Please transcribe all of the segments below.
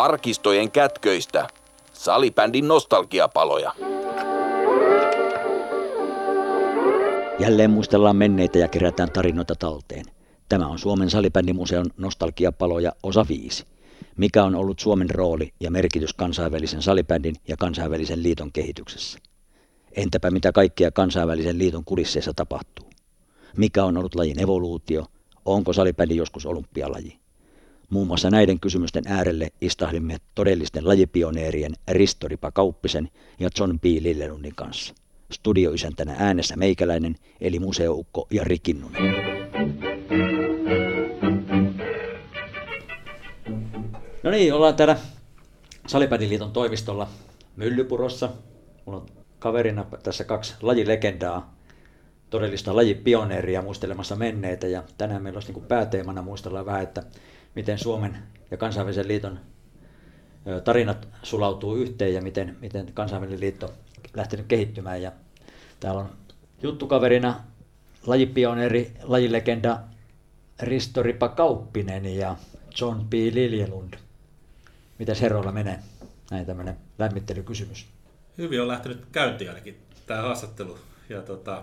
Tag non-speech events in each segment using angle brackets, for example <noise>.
Arkistojen kätköistä. Salibändin nostalgiapaloja. Jälleen muistellaan menneitä ja kerätään tarinoita talteen. Tämä on Suomen salibändimuseon nostalgiapaloja osa 5. Mikä on ollut Suomen rooli ja merkitys kansainvälisen salibändin ja kansainvälisen liiton kehityksessä? Entäpä mitä kaikkea kansainvälisen liiton kulisseissa tapahtuu? Mikä on ollut lajin evoluutio? Onko salibändi joskus olympialaji? Muun muassa näiden kysymysten äärelle istahdimme todellisten lajipioneerien Ristoripa Kauppisen ja John B. Lillelundin kanssa. Studioisäntänä äänessä meikäläinen, eli museoukko ja Rikinnunen. No niin, ollaan täällä Salibändiliiton toimistolla Myllypurossa. Mulla on kaverina tässä kaksi lajilegendaa, todellista lajipioneeria muistelemassa menneitä. Ja tänään meillä olisi niin pääteemana muistella vähän, että miten Suomen ja kansainvälisen liiton tarinat sulautuu yhteen ja miten, miten kansainvälinen liitto lähtenyt kehittymään. Ja täällä on juttukaverina lajipioneeri, lajilegenda Risto Ripa Kauppinen ja John P. Liljelund. Miten herroilla menee? Näin tämmöinen lämmittelykysymys. Hyvin on lähtenyt käyntiin ainakin tämä haastattelu. Ja tota,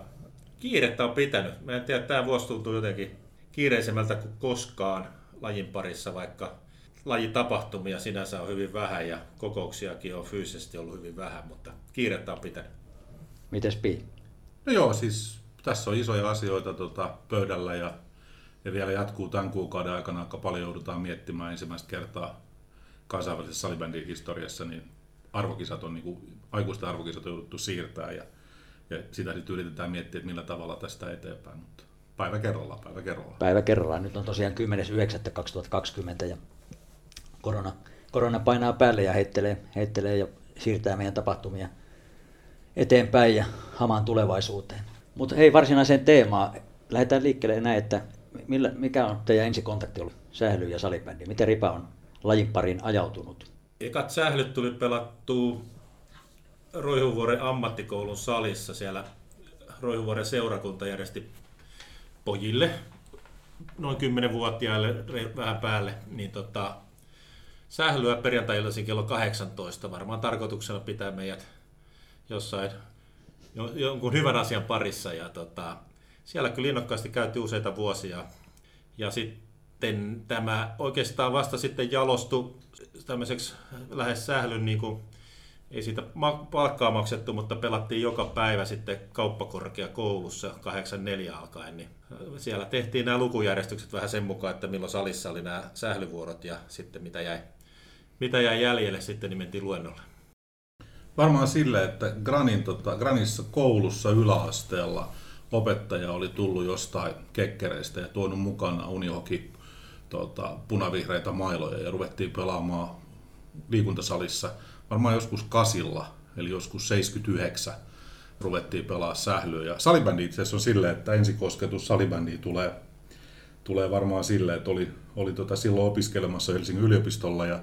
kiirettä on pitänyt. Mä en tiedä, tämä vuosi tuntuu jotenkin kiireisemmältä kuin koskaan lajin parissa, vaikka lajitapahtumia sinänsä on hyvin vähän ja kokouksiakin on fyysisesti ollut hyvin vähän, mutta kiirettä on pitänyt. Mites Pi? No joo, siis tässä on isoja asioita tota, pöydällä ja, ja vielä jatkuu tämän kuukauden aikana aika paljon joudutaan miettimään ensimmäistä kertaa kansainvälisessä salibändin historiassa, niin arvokisat on, niin kuin, aikuisten arvokisat on jouduttu siirtää ja, ja sitä sitten yritetään miettiä, että millä tavalla tästä eteenpäin, mutta päivä kerrallaan, päivä kerrallaan. Päivä kerrallaan. Nyt on tosiaan 10.9.2020 ja korona, korona painaa päälle ja heittelee, heittelee ja siirtää meidän tapahtumia eteenpäin ja hamaan tulevaisuuteen. Mutta hei, varsinaiseen teemaan. Lähdetään liikkeelle näin, että millä, mikä on teidän ensikontakti ollut sähly ja salibändi? Miten Ripa on lajin pariin ajautunut? Ekat sählyt tuli pelattua Roihuvuoren ammattikoulun salissa. Siellä Roihuvuoren seurakunta järjesti pojille, noin 10-vuotiaille vähän päälle, niin tota, sählyä perjantai kello 18. Varmaan tarkoituksena pitää meidät jossain jonkun hyvän asian parissa. Ja tota, siellä kyllä innokkaasti käytiin useita vuosia. Ja sitten tämä oikeastaan vasta sitten jalostui tämmöiseksi lähes sählyn niin kuin ei siitä palkkaa maksettu, mutta pelattiin joka päivä sitten kauppakorkeakoulussa 84 alkaen. Niin siellä tehtiin nämä lukujärjestykset vähän sen mukaan, että milloin salissa oli nämä sählyvuorot ja sitten mitä jäi, mitä jäi jäljelle sitten, niin mentiin luennolle. Varmaan sille, että Granin, tota, Granissa koulussa yläasteella opettaja oli tullut jostain kekkereistä ja tuonut mukana unihoki tota, punavihreitä mailoja ja ruvettiin pelaamaan liikuntasalissa – varmaan joskus kasilla, eli joskus 79 ruvettiin pelaa sählyä. Ja salibändi itse asiassa on silleen, että ensikosketus salibändiin tulee, tulee varmaan silleen, että oli, oli tota silloin opiskelemassa Helsingin yliopistolla ja,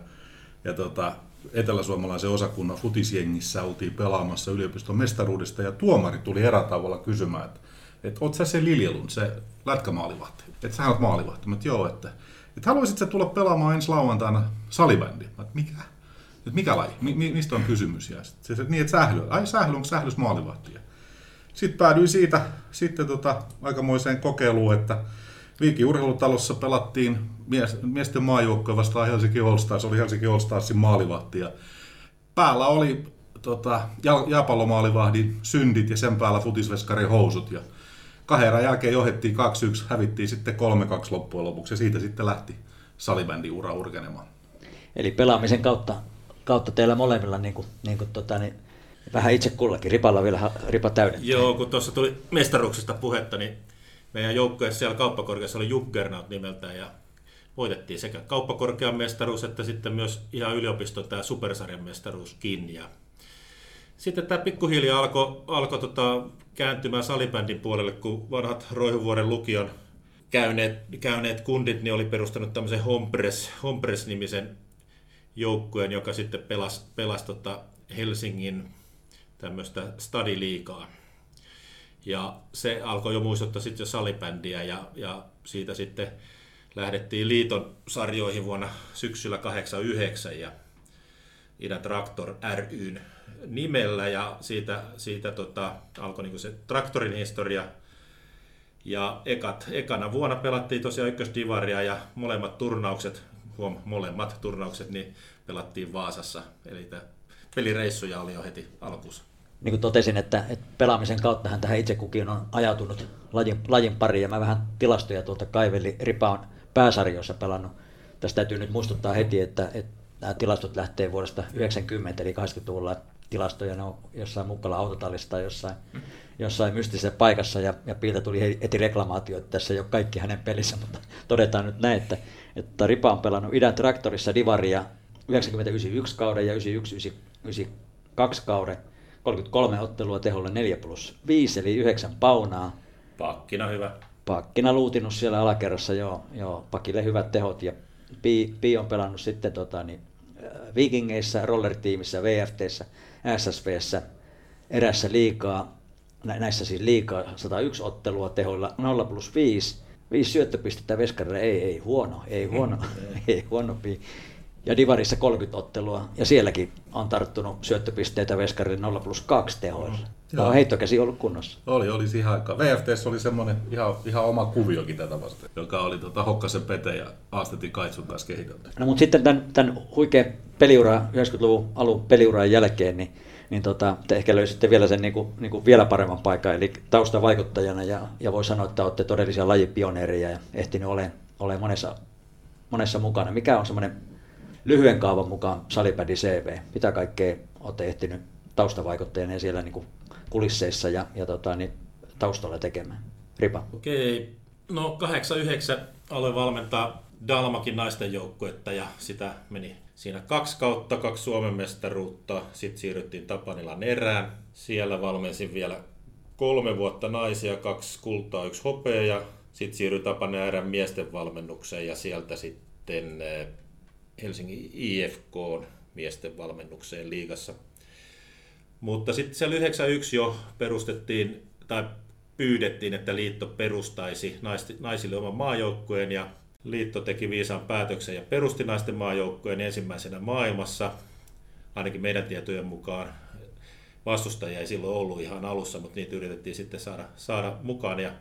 ja tota, eteläsuomalaisen osakunnan futisjengissä oltiin pelaamassa yliopiston mestaruudesta ja tuomari tuli erätavalla kysymään, että, että oot sä se Liljelun, se lätkämaalivahti, että sä oot maalivahti. Mä, joo, että, että haluaisit sä tulla pelaamaan ensi lauantaina salibändiä? Mä, mikä? Että mikä laji, mi, mistä on kysymys. Ja sit, se, niin, että sähly, ai sähly, onko sählys maalivahtia? Sitten päädyin siitä sitten tota, aikamoiseen kokeiluun, että Viikin urheilutalossa pelattiin mies, miesten maajoukkoja vastaan Helsinki All Stars, oli Helsinki All Starsin maalivahti. Ja päällä oli tota, jääpallomaalivahdin syndit ja sen päällä futisveskarin housut. Ja kahden jälkeen johdettiin 2-1, hävittiin sitten 3-2 loppujen lopuksi ja siitä sitten lähti salibändi ura urkenemaan. Eli pelaamisen kautta kautta teillä molemmilla niin kuin, niin kuin, tota, niin vähän itse kullakin. Ripalla vielä ripa täydentää. Joo, kun tuossa tuli mestaruuksista puhetta, niin meidän joukkueessa siellä kauppakorkeassa oli Juggernaut nimeltään ja voitettiin sekä kauppakorkean mestaruus että sitten myös ihan yliopiston tämä supersarjan mestaruuskin. Ja sitten tämä pikkuhiljaa alkoi alko, tota, kääntymään salibändin puolelle, kun vanhat Roihuvuoren lukion käyneet, käyneet kundit niin oli perustanut tämmöisen Hompres, Hompres-nimisen joukkueen, joka sitten pelasi, pelasi tota Helsingin tämmöistä stadiliikaa. Ja se alkoi jo muistuttaa sitten jo salibändiä ja, ja siitä sitten lähdettiin liiton sarjoihin vuonna syksyllä 89 ja Idän Traktor ryn nimellä ja siitä, siitä tota, alkoi niin se traktorin historia. Ja ekat, ekana vuonna pelattiin tosiaan ykkösdivaria ja molemmat turnaukset, huom, molemmat turnaukset, niin pelattiin Vaasassa. Eli pelireissuja oli jo heti alkuun. Niin kuin totesin, että, että pelaamisen kauttahan tähän itse kukin on ajautunut lajin, lajin pariin ja mä vähän tilastoja tuolta kaiveli Ripaun pääsarjoissa pelannut. Tästä täytyy nyt muistuttaa heti, että, että nämä tilastot lähtee vuodesta 90 eli 80-luvulla tilastoja, ne on jossain mukalla autotallissa tai jossain, jossain mystisessä paikassa ja, ja Piiltä tuli heti reklamaatio, että tässä ei ole kaikki hänen pelissä, mutta todetaan nyt näin, että, että Ripa on pelannut idän traktorissa Divaria 1991 kauden ja 1992 kauden, 33 ottelua teholla 4 plus 5 eli 9 paunaa. Pakkina hyvä. Pakkina luutinut siellä alakerrassa, joo, joo pakille hyvät tehot ja Pi, Pi on pelannut sitten tota, niin, äh, Vikingeissa, Roller-tiimissä, VFTssä, SSVssä, erässä liikaa, näissä siis liikaa 101 ottelua tehoilla 0 plus 5, 5 syöttöpistettä Veskarille, ei, ei huono, ei huono, ei <laughs> huono Pi ja Divarissa 30 ottelua, ja sielläkin on tarttunut syöttöpisteitä Veskarille 0 plus 2 tehoilla. Mm. On heittokäsi ollut kunnossa. Oli, oli siihen aikaan. VFTS oli semmoinen ihan, ihan oma kuviokin tätä vasten, joka oli tota, Hokkasen Pete ja Aastetin Kaitsun kanssa kehitelty. No mutta sitten tämän, tämän huikean peliura, 90-luvun alun peliuran jälkeen, niin, niin tota, te ehkä löysitte vielä sen niin kuin, niin kuin vielä paremman paikan, eli taustavaikuttajana, ja, ja voi sanoa, että olette todellisia lajipioneereja ja ehtinyt olemaan, olemaan monessa, monessa mukana. Mikä on semmoinen lyhyen kaavan mukaan salipädi CV. Mitä kaikkea olette ehtinyt taustavaikuttajana siellä niin kuin kulisseissa ja, ja tota, niin taustalla tekemään? Ripa. Okei. No 89 aloin valmentaa Dalmakin naisten joukkuetta ja sitä meni siinä kaksi kautta, kaksi Suomen mestaruutta. Sitten siirryttiin Tapanilan erään. Siellä valmensin vielä kolme vuotta naisia, kaksi kultaa, yksi hopea ja sitten siirryin Tapanilan erän miesten valmennukseen ja sieltä sitten eh, Helsingin IFK miesten valmennukseen liigassa. Mutta sitten siellä 91 jo perustettiin tai pyydettiin, että liitto perustaisi naisille oman maajoukkueen ja liitto teki viisaan päätöksen ja perusti naisten maajoukkueen ensimmäisenä maailmassa, ainakin meidän tietojen mukaan. Vastustajia ei silloin ollut ihan alussa, mutta niitä yritettiin sitten saada, saada mukaan ja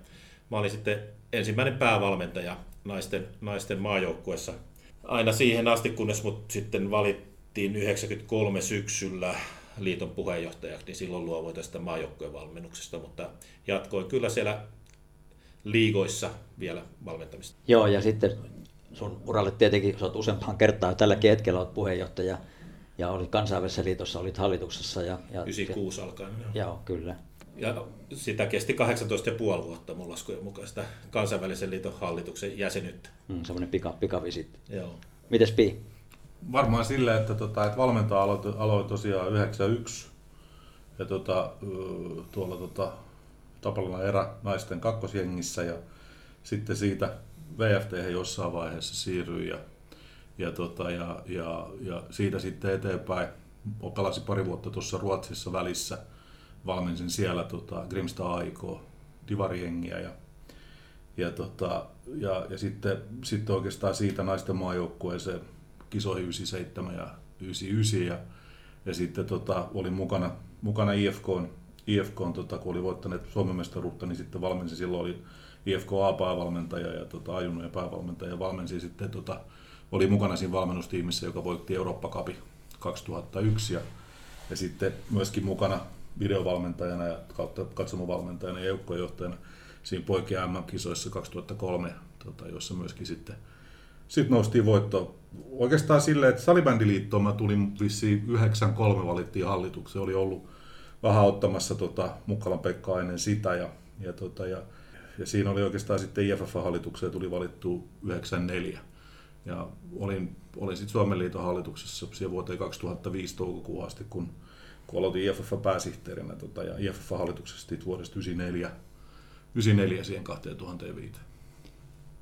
mä olin sitten ensimmäinen päävalmentaja naisten, naisten maajoukkuessa aina siihen asti, kunnes mut sitten valittiin 93 syksyllä liiton puheenjohtajaksi, niin silloin luovuin tästä maajoukkojen valmennuksesta, mutta jatkoin kyllä siellä liigoissa vielä valmentamista. Joo, ja sitten sun uralle tietenkin, sä oot useampaan kertaa tälläkin hetkellä olet puheenjohtaja, ja olit kansainvälisessä liitossa, olit hallituksessa. Ja, ja 96 alkaen. Joo. joo, kyllä. Ja sitä kesti 18,5 vuotta mun laskujen mukaan sitä kansainvälisen liiton hallituksen jäsenyyttä. Mm, semmoinen pika, pikavisitti. Joo. Mites Pi? Varmaan silleen, että, tota, että valmentaja aloitoi, aloitoi tosiaan 91 ja tota, tuolla tota, Tapalana erä naisten kakkosjengissä ja sitten siitä VFT jossain vaiheessa siirryi ja, ja, tota, ja, ja, ja, siitä sitten eteenpäin. Pelasin pari vuotta tuossa Ruotsissa välissä – valmensin siellä tota, Grimsta Aikoa, divarihengiä ja, ja, tota, ja, ja sitten, sitten oikeastaan siitä naisten maajoukkueeseen kisoihin 97 ja 99 ja, ja sitten tota, olin mukana, mukana IFK, IFK tota, kun oli voittaneet Suomen mestaruutta, niin sitten valmensin, silloin oli IFK A-päävalmentaja ja tota, Ajunnu ja päävalmentaja ja valmensin sitten, tota, oli mukana siinä valmennustiimissä, joka voitti Eurooppa Cup 2001 ja, ja sitten myöskin mukana videovalmentajana ja kautta katsomovalmentajana ja joukkojohtajana siinä poikien MM-kisoissa 2003, tota, jossa myöskin sitten sit noustiin voitto. Oikeastaan silleen, että salibändiliittoon mä tulin vissiin 9-3 valittiin hallitukseen, oli ollut vähän ottamassa tota, Mukkalan Pekka ennen sitä ja, ja, tota, ja, ja siinä oli oikeastaan sitten IFF-hallitukseen tuli valittu 94. Ja olin, olin sitten Suomen liiton hallituksessa siihen vuoteen 2005 toukokuun asti, kun kun aloitin IFF-pääsihteerinä tota, ja IFF-hallituksessa vuodesta 1994, 94 siihen 2005.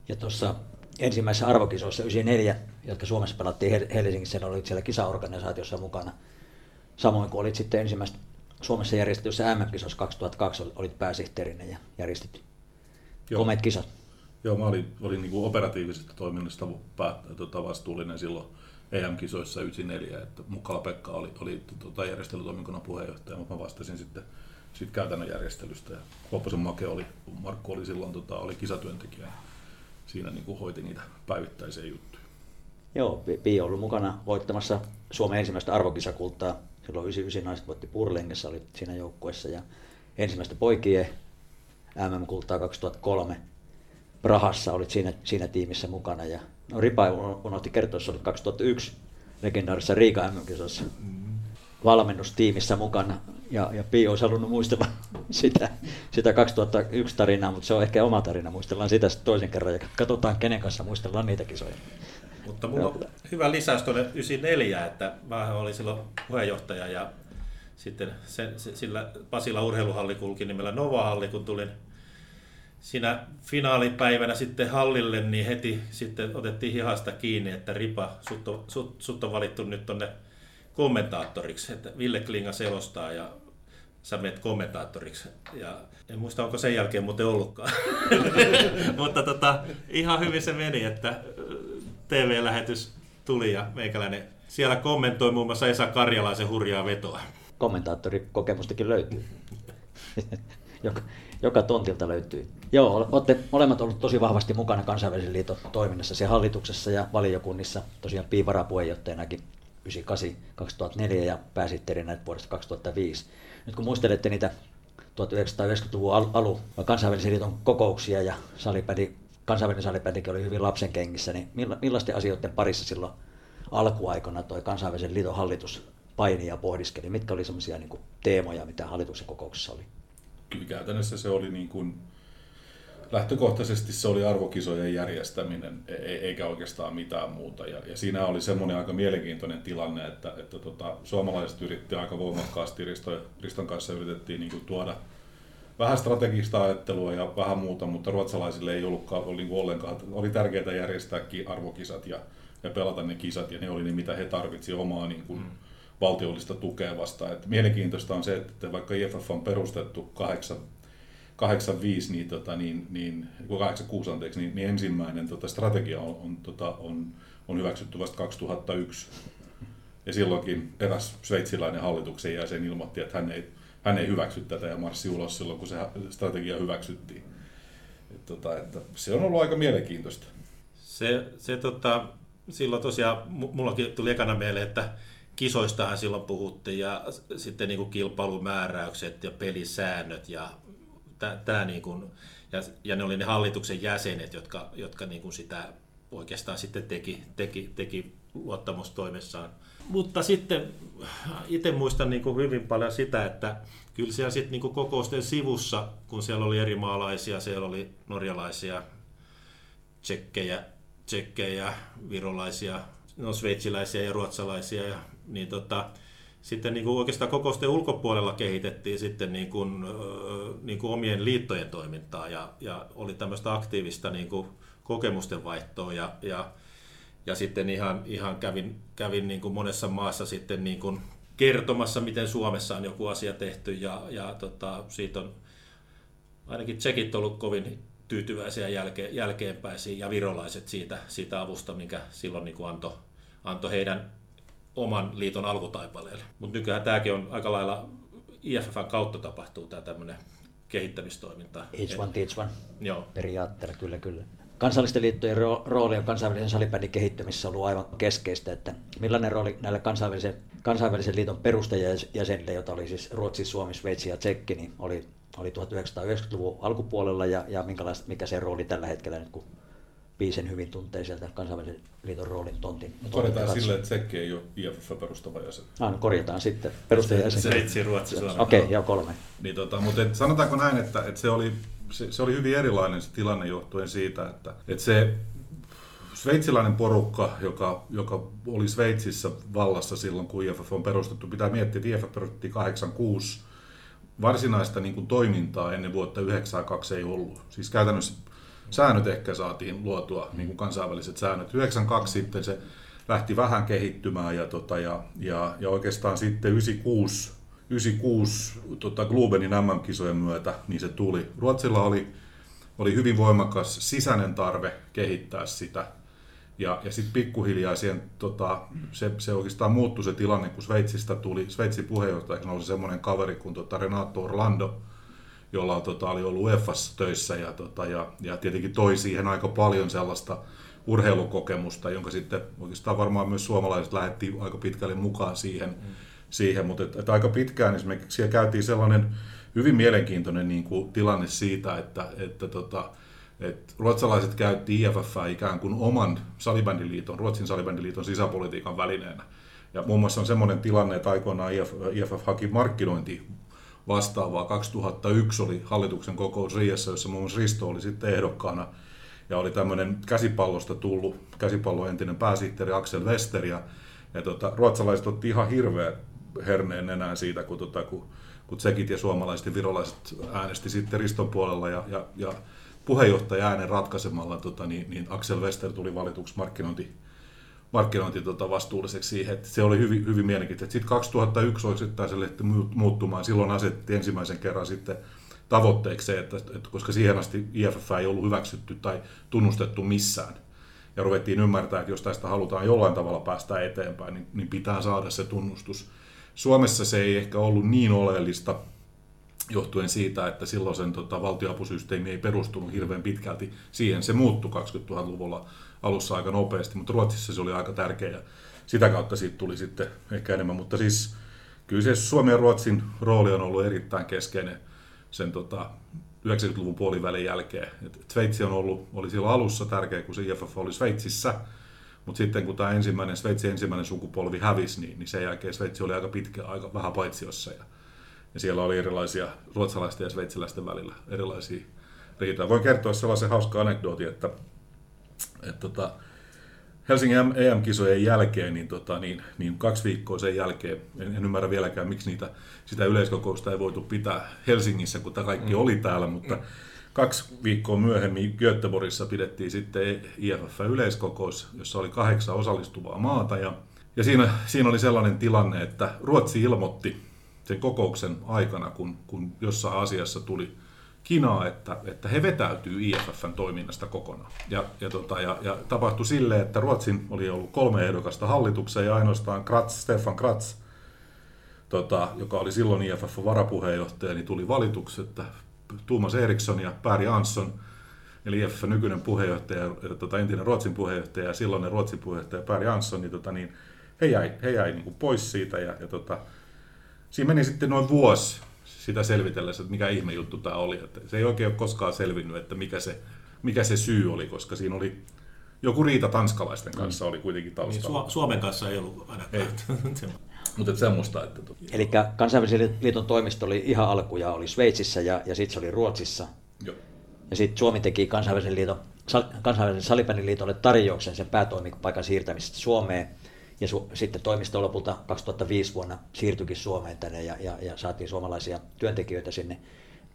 Ja tuossa ensimmäisessä arvokisoissa 94, jotka Suomessa pelattiin Helsingissä, olit siellä kisaorganisaatiossa mukana. Samoin kuin olit sitten ensimmäistä Suomessa järjestetyssä MM-kisossa 2002, olit pääsihteerinä ja järjestit komeet kisat. Joo, mä olin, olin niin kuin operatiivisesta toiminnasta tota, vastuullinen silloin EM-kisoissa 94, että Mukkala Pekka oli, oli tota, järjestelytoimikunnan puheenjohtaja, mutta mä vastasin sitten siitä käytännön järjestelystä. Ja Lopposen Make oli, Markku oli silloin tota, oli kisatyöntekijä ja siinä niin kuin hoiti niitä päivittäisiä juttuja. Joo, Pi on ollut mukana voittamassa Suomen ensimmäistä arvokisakultaa. Silloin 99 naiset voitti Purlingessa, oli siinä joukkueessa ja ensimmäistä poikien MM-kultaa 2003 Prahassa olit siinä, siinä tiimissä mukana. Ja, no, Ripa unohti kertoa, että olit 2001 legendaarisessa Riika MM-kisossa valmennustiimissä mukana. Ja, ja Pi olisi halunnut muistella sitä, sitä 2001 tarinaa, mutta se on ehkä oma tarina. Muistellaan sitä toisen kerran ja katsotaan, kenen kanssa muistellaan niitä kisoja. Mutta mulla on hyvä lisäys tuonne 94, että mä olin silloin puheenjohtaja ja sitten sen, sillä Pasila urheiluhalli kulki nimellä Nova-halli, kun tulin siinä finaalipäivänä sitten hallille, niin heti sitten otettiin hihasta kiinni, että Ripa, sut on, sut, sut on valittu nyt tonne kommentaattoriksi, että Ville Klinga selostaa ja sä menet kommentaattoriksi. Ja en muista, onko sen jälkeen muuten ollutkaan. <laughs> Mutta tota, ihan hyvin se meni, että TV-lähetys tuli ja meikäläinen siellä kommentoi muun muassa Esa Karjalaisen hurjaa vetoa. Kommentaattorikokemustakin löytyy. <laughs> joka, joka tontilta löytyy. Joo, olette molemmat olleet tosi vahvasti mukana kansainvälisen liiton toiminnassa, siellä hallituksessa ja valiokunnissa, tosiaan Pi varapuheenjohtajanakin 98-2004 ja pääsihteerinä vuodesta 2005. Nyt kun muistelette niitä 1990-luvun alu kansainvälisen liiton kokouksia ja salipädi, kansainvälinen salipädikin oli hyvin lapsen kengissä, niin millaisten asioiden parissa silloin alkuaikana tuo kansainvälisen liiton hallitus paini ja pohdiskeli? Mitkä oli sellaisia niin teemoja, mitä hallituksen kokouksessa oli? Kyllä käytännössä se oli niin kuin, lähtökohtaisesti se oli arvokisojen järjestäminen, e-, e-, eikä oikeastaan mitään muuta. Ja, ja siinä oli semmoinen aika mielenkiintoinen tilanne, että, että tota, suomalaiset yritti aika voimakkaasti, Risto, Riston kanssa yritettiin niin kuin tuoda vähän strategista ajattelua ja vähän muuta, mutta ruotsalaisille ei ollutkaan oli niin ollenkaan. Oli tärkeää järjestää arvokisat ja, ja pelata ne kisat, ja ne oli ne, mitä he tarvitsivat omaa niin kuin, mm. valtiollista tukea vastaan. Et mielenkiintoista on se, että vaikka IFF on perustettu kahdeksan 85, niin, tota, niin, niin 86 anteeksi, niin, niin ensimmäinen tota, strategia on, on, tota, on, on hyväksytty vasta 2001. Ja silloinkin eräs sveitsiläinen hallituksen jäsen ilmoitti, että hän ei, hän ei hyväksy tätä ja marssi ulos silloin, kun se strategia hyväksyttiin. Et, tota, että se on ollut aika mielenkiintoista. Se, se tota, silloin tosiaan, mullakin tuli ekana mieleen, että kisoistahan silloin puhuttiin ja sitten niin kuin kilpailumääräykset ja pelisäännöt ja tämä niin kuin, ja, ja ne oli ne hallituksen jäsenet, jotka, jotka niin kuin sitä oikeastaan sitten teki, teki, teki luottamustoimessaan. Mutta sitten itse muistan niin kuin hyvin paljon sitä, että kyllä siellä sitten niin kuin kokousten sivussa, kun siellä oli eri maalaisia, siellä oli norjalaisia, tsekkejä, tsekkejä virolaisia, no, sveitsiläisiä ja ruotsalaisia, ja, niin tota, sitten niin kuin oikeastaan kokousten ulkopuolella kehitettiin sitten niin kuin, niin kuin omien liittojen toimintaa ja, ja oli tämmöistä aktiivista niin kuin kokemusten vaihtoa ja, ja, ja sitten ihan, ihan kävin, kävin niin kuin monessa maassa sitten niin kuin kertomassa, miten Suomessa on joku asia tehty ja, ja tota, siitä on ainakin tsekit ollut kovin tyytyväisiä jälke, jälkeenpäin ja virolaiset siitä, siitä avusta, minkä silloin niin kuin antoi, antoi heidän oman liiton alkutaipaleelle. Mutta nykyään tämäkin on aika lailla IFFn kautta tapahtuu tämä tämmöinen kehittämistoiminta. Each one teach one Joo. periaatteella, kyllä kyllä. Kansallisten liittojen rooli on kansainvälisen salibändin kehittämisessä ollut aivan keskeistä, että millainen rooli näille kansainvälisen, kansainvälisen liiton perustajajäsenille, joita oli siis Ruotsi, Suomi, Sveitsi ja Tsekki, niin oli, oli 1990-luvun alkupuolella ja, ja mikä se rooli tällä hetkellä nyt, kun Piisen hyvin tuntee sieltä kansainvälisen liiton roolin tontin. Korjataan sille, että Tsekki ei ole IFF perustava jäsen. Ah, no korjataan sitten. Perustajajäsen. Sveitsi, Ruotsi, Suomi. Okei, okay, joo kolme. Niin, tota, mutta et, sanotaanko näin, että, että se, oli, se, se, oli hyvin erilainen se tilanne johtuen siitä, että, että se sveitsiläinen porukka, joka, joka oli Sveitsissä vallassa silloin, kun IFF on perustettu, pitää miettiä, että IFF perustettiin 86 varsinaista niin kuin, toimintaa ennen vuotta 92 ei ollut. Siis käytännössä säännöt ehkä saatiin luotua, niin kuin kansainväliset säännöt. 92 sitten se lähti vähän kehittymään ja, tota, ja, ja, ja oikeastaan sitten 96, 96 tota Globenin MM-kisojen myötä niin se tuli. Ruotsilla oli, oli hyvin voimakas sisäinen tarve kehittää sitä Ja, ja sitten pikkuhiljaa siihen, tota, se, se oikeastaan muuttui se tilanne, kun Sveitsistä tuli, Sveitsin puheenjohtajaksi nousi semmoinen kaveri kuin tota Renato Orlando, jolla tota, oli ollut UEFassa töissä ja, tota, ja, ja tietenkin toi siihen aika paljon sellaista urheilukokemusta, jonka sitten oikeastaan varmaan myös suomalaiset lähetti aika pitkälle mukaan siihen. Mm. Siihen. Mutta et, et aika pitkään esimerkiksi siellä käytiin sellainen hyvin mielenkiintoinen niin kuin, tilanne siitä, että, että tota, et ruotsalaiset käytti IFF ikään kuin oman salibändiliiton, Ruotsin salibändiliiton sisäpolitiikan välineenä. Ja muun muassa on semmoinen tilanne, että aikoinaan IFF, IFF haki markkinointi vastaavaa. 2001 oli hallituksen kokous Riassa, jossa muun muassa Risto oli sitten ehdokkaana. Ja oli tämmöinen käsipallosta tullut, käsipallon entinen pääsihteeri Axel Wester. Ja, ja tota, ruotsalaiset otti ihan hirveä herneen enää siitä, kun, tota, kun, kun tsekit ja suomalaiset ja virolaiset äänesti sitten Riston puolella. Ja, ja, ja puheenjohtaja äänen ratkaisemalla tota, niin, niin Axel Wester tuli valituksi markkinointi, markkinointi tota, vastuulliseksi siihen, että se oli hyvin, hyvin mielenkiintoista. Sitten 2001 osittain se lehti muuttumaan, silloin asetettiin ensimmäisen kerran sitten tavoitteeksi että, että koska siihen asti IFF ei ollut hyväksytty tai tunnustettu missään, ja ruvettiin ymmärtää, että jos tästä halutaan jollain tavalla päästä eteenpäin, niin, niin pitää saada se tunnustus. Suomessa se ei ehkä ollut niin oleellista, johtuen siitä, että silloin sen tota, valtioapusysteemi ei perustunut hirveän pitkälti siihen. Se muuttui 2000-luvulla alussa aika nopeasti, mutta Ruotsissa se oli aika tärkeä ja sitä kautta siitä tuli sitten ehkä enemmän. Mutta siis kyllä se Suomen ja Ruotsin rooli on ollut erittäin keskeinen sen tota, 90-luvun puolivälin jälkeen. Et Sveitsi on ollut, oli silloin alussa tärkeä, kun se IFF oli Sveitsissä, mutta sitten kun tämä ensimmäinen, Sveitsin ensimmäinen sukupolvi hävisi, niin, niin sen jälkeen Sveitsi oli aika pitkä, aika vähän paitsiossa. Ja ja siellä oli erilaisia ruotsalaisten ja sveitsiläisten välillä erilaisia riitoja. Voin kertoa sellaisen hauska anekdootin, että, että tota, Helsingin EM-kisojen jälkeen, niin, tota, niin, niin kaksi viikkoa sen jälkeen, en, en ymmärrä vieläkään, miksi niitä, sitä yleiskokousta ei voitu pitää Helsingissä, kun tämä kaikki mm. oli täällä, mutta kaksi viikkoa myöhemmin Göteborgissa pidettiin sitten IFF-yleiskokous, jossa oli kahdeksan osallistuvaa maata, ja, ja siinä, siinä oli sellainen tilanne, että Ruotsi ilmoitti sen kokouksen aikana, kun, kun jossain asiassa tuli kinaa, että, että he vetäytyy IFFn toiminnasta kokonaan. Ja, ja, tota, ja, ja tapahtui sille, että Ruotsin oli ollut kolme ehdokasta hallitukseen ja ainoastaan Kratz, Stefan Kratz, tota, joka oli silloin IFFn varapuheenjohtaja, niin tuli valituksi, että Tuomas Eriksson ja Päri Ansson, eli IFFn nykyinen puheenjohtaja, tota, entinen Ruotsin puheenjohtaja ja silloinen Ruotsin puheenjohtaja Päri Ansson, niin, tota, niin he jäi, he jäi niin kuin pois siitä ja, ja tota, siinä meni sitten noin vuosi sitä selvitellessä, että mikä ihme juttu tämä oli. Että se ei oikein ole koskaan selvinnyt, että mikä se, mikä se syy oli, koska siinä oli joku riita tanskalaisten kanssa mm. oli kuitenkin taustalla. Niin, Su- Suomen kanssa ei ollut ainakaan. <laughs> Mutta semmoista, että... Eli kansainvälisen liiton toimisto oli ihan alkuja, oli Sveitsissä ja, ja sitten se oli Ruotsissa. Joo. Ja sitten Suomi teki kansainvälisen, liiton, kansainvälisen salibändiliitolle tarjouksen sen päätoimipaikan siirtämisestä Suomeen. Ja su, sitten toimisto lopulta 2005 vuonna siirtyikin Suomeen tänne ja, ja, ja saatiin suomalaisia työntekijöitä sinne.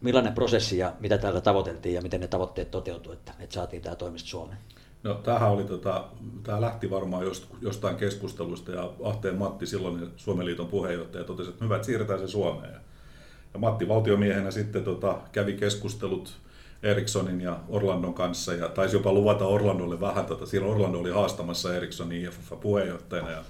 Millainen prosessi ja mitä täällä tavoiteltiin ja miten ne tavoitteet toteutuivat, että, että saatiin tämä toimisto Suomeen? No tämähän oli, tota, tämä lähti varmaan jostain keskustelusta ja Ahteen Matti, silloin Suomen liiton puheenjohtaja, totesi, että hyvä, että siirretään se Suomeen. Ja Matti valtiomiehenä sitten tota, kävi keskustelut Erikssonin ja Orlandon kanssa ja taisi jopa luvata Orlandolle vähän, tota, silloin Orlando oli haastamassa Erikssonin IFF-puheenjohtajana ja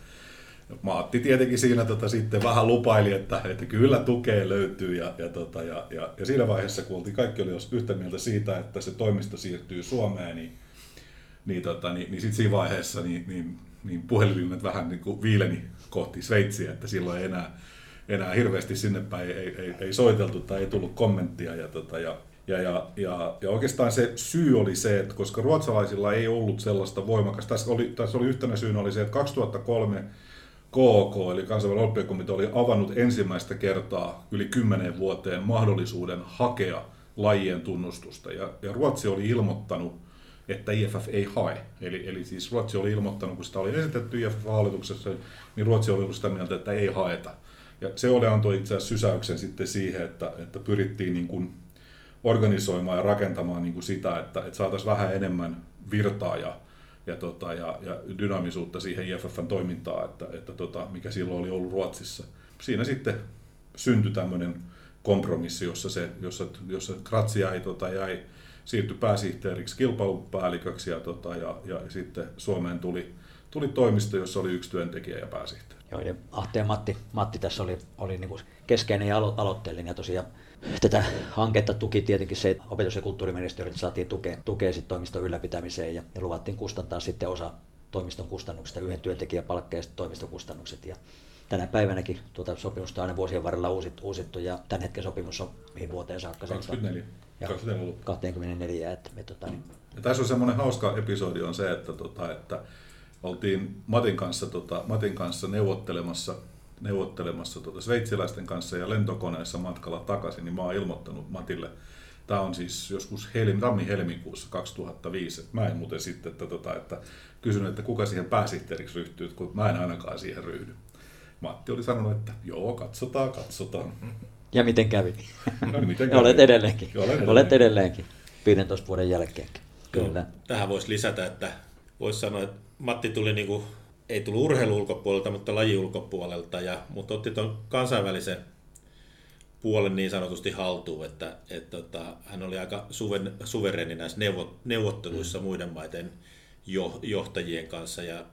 Maatti tietenkin siinä tota, sitten vähän lupaili, että, että kyllä tukea löytyy ja, ja, tota, ja, ja, ja siinä vaiheessa, kun oltiin, kaikki oli yhtä mieltä siitä, että se toimisto siirtyy Suomeen, niin, niin, tota, niin, niin sitten siinä vaiheessa niin, niin, niin puhelinlinjat vähän niin viileni kohti Sveitsiä, että silloin ei enää, enää hirveästi sinne päin ei, ei, ei soiteltu tai ei tullut kommenttia. Ja, tota, ja, ja, ja, ja, ja oikeastaan se syy oli se, että koska ruotsalaisilla ei ollut sellaista voimakasta, tässä oli, tässä oli yhtenä syynä oli se, että 2003 KOK, eli kansainvälinen olympiakomitea, oli avannut ensimmäistä kertaa yli kymmenen vuoteen mahdollisuuden hakea lajien tunnustusta. Ja, ja Ruotsi oli ilmoittanut, että IFF ei hae. Eli, eli siis Ruotsi oli ilmoittanut, kun sitä oli esitetty IFF-hallituksessa, niin Ruotsi oli sitä mieltä, että ei haeta. Ja se oli antoi itse asiassa sysäyksen sitten siihen, että, että pyrittiin niin kuin organisoimaan ja rakentamaan niin kuin sitä, että, että saataisiin vähän enemmän virtaa ja, ja, tota, ja, ja dynaamisuutta siihen IFFn toimintaan, että, että tota, mikä silloin oli ollut Ruotsissa. Siinä sitten syntyi tämmöinen kompromissi, jossa, se, jossa, jossa Kratsi jäi, tota, jäi siirtyi pääsihteeriksi kilpailupäälliköksi ja, tota, ja, ja sitten Suomeen tuli, tuli toimisto, jossa oli yksi työntekijä ja pääsihteeri. Joo, ja Ahteen Matti, Matti tässä oli, oli niin kuin keskeinen ja alo- aloitteellinen ja tosiaan tätä hanketta tuki tietenkin se, että opetus- ja kulttuuriministeriötä saatiin tukea, tukea sit toimiston ylläpitämiseen ja, ja luvattiin kustantaa sitten osa toimiston kustannuksista, yhden työntekijän palkkeista toimistokustannukset. Ja tänä päivänäkin tuota sopimusta on aina vuosien varrella uusittu, uusittu ja tämän hetken sopimus on mihin vuoteen saakka? 24. Ja 24 24, että me, tota, niin, Ja tässä on semmoinen hauska episodi on se, että, tota, että oltiin Matin kanssa, tota, Matin kanssa neuvottelemassa, neuvottelemassa tota, sveitsiläisten kanssa ja lentokoneessa matkalla takaisin, niin mä oon ilmoittanut Matille, Tämä on siis joskus helmi, tammi-helmikuussa 2005. Että mä en muuten sitten, että, tota, että kysyn, että kuka siihen pääsihteeriksi ryhtyy, kun mä en ainakaan siihen ryhdy. Matti oli sanonut, että joo, katsotaan, katsotaan. Ja miten kävi? No, niin, miten Ja <laughs> olet kävi? edelleenkin. Olen edelleenkin. Olet edelleenkin. 15 vuoden jälkeenkin. Kyllä. Tähän voisi lisätä, että voisi sanoa, että Matti tuli niin kuin, ei tullut urheilu ulkopuolelta, mutta laji ulkopuolelta, ja, mutta otti tuon kansainvälisen puolen niin sanotusti haltuun, että, että, että hän oli aika suven, suvereni näissä neuvo, neuvotteluissa mm. muiden maiden jo, johtajien kanssa ja,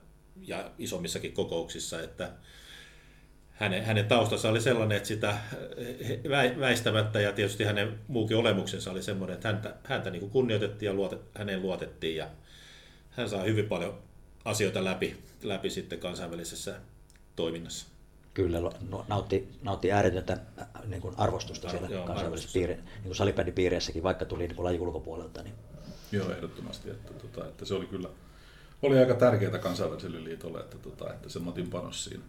ja isommissakin kokouksissa, että hänen, hänen taustansa oli sellainen, että sitä vä- väistämättä ja tietysti hänen muukin olemuksensa oli sellainen, että häntä, häntä niin kuin kunnioitettiin ja luote, häneen luotettiin ja hän saa hyvin paljon asioita läpi, läpi sitten kansainvälisessä toiminnassa. Kyllä, no, nautti, nautti ääretöntä äh, niin kuin arvostusta Ar- siellä joo, kansainvälisessä piiri, niin kuin salibändipiireissäkin, vaikka tuli niin kuin laji ulkopuolelta. Niin. Joo, ehdottomasti. Että, tota, että se oli kyllä oli aika tärkeää kansainväliselle liitolle, että, tota, että se Matin panos siinä.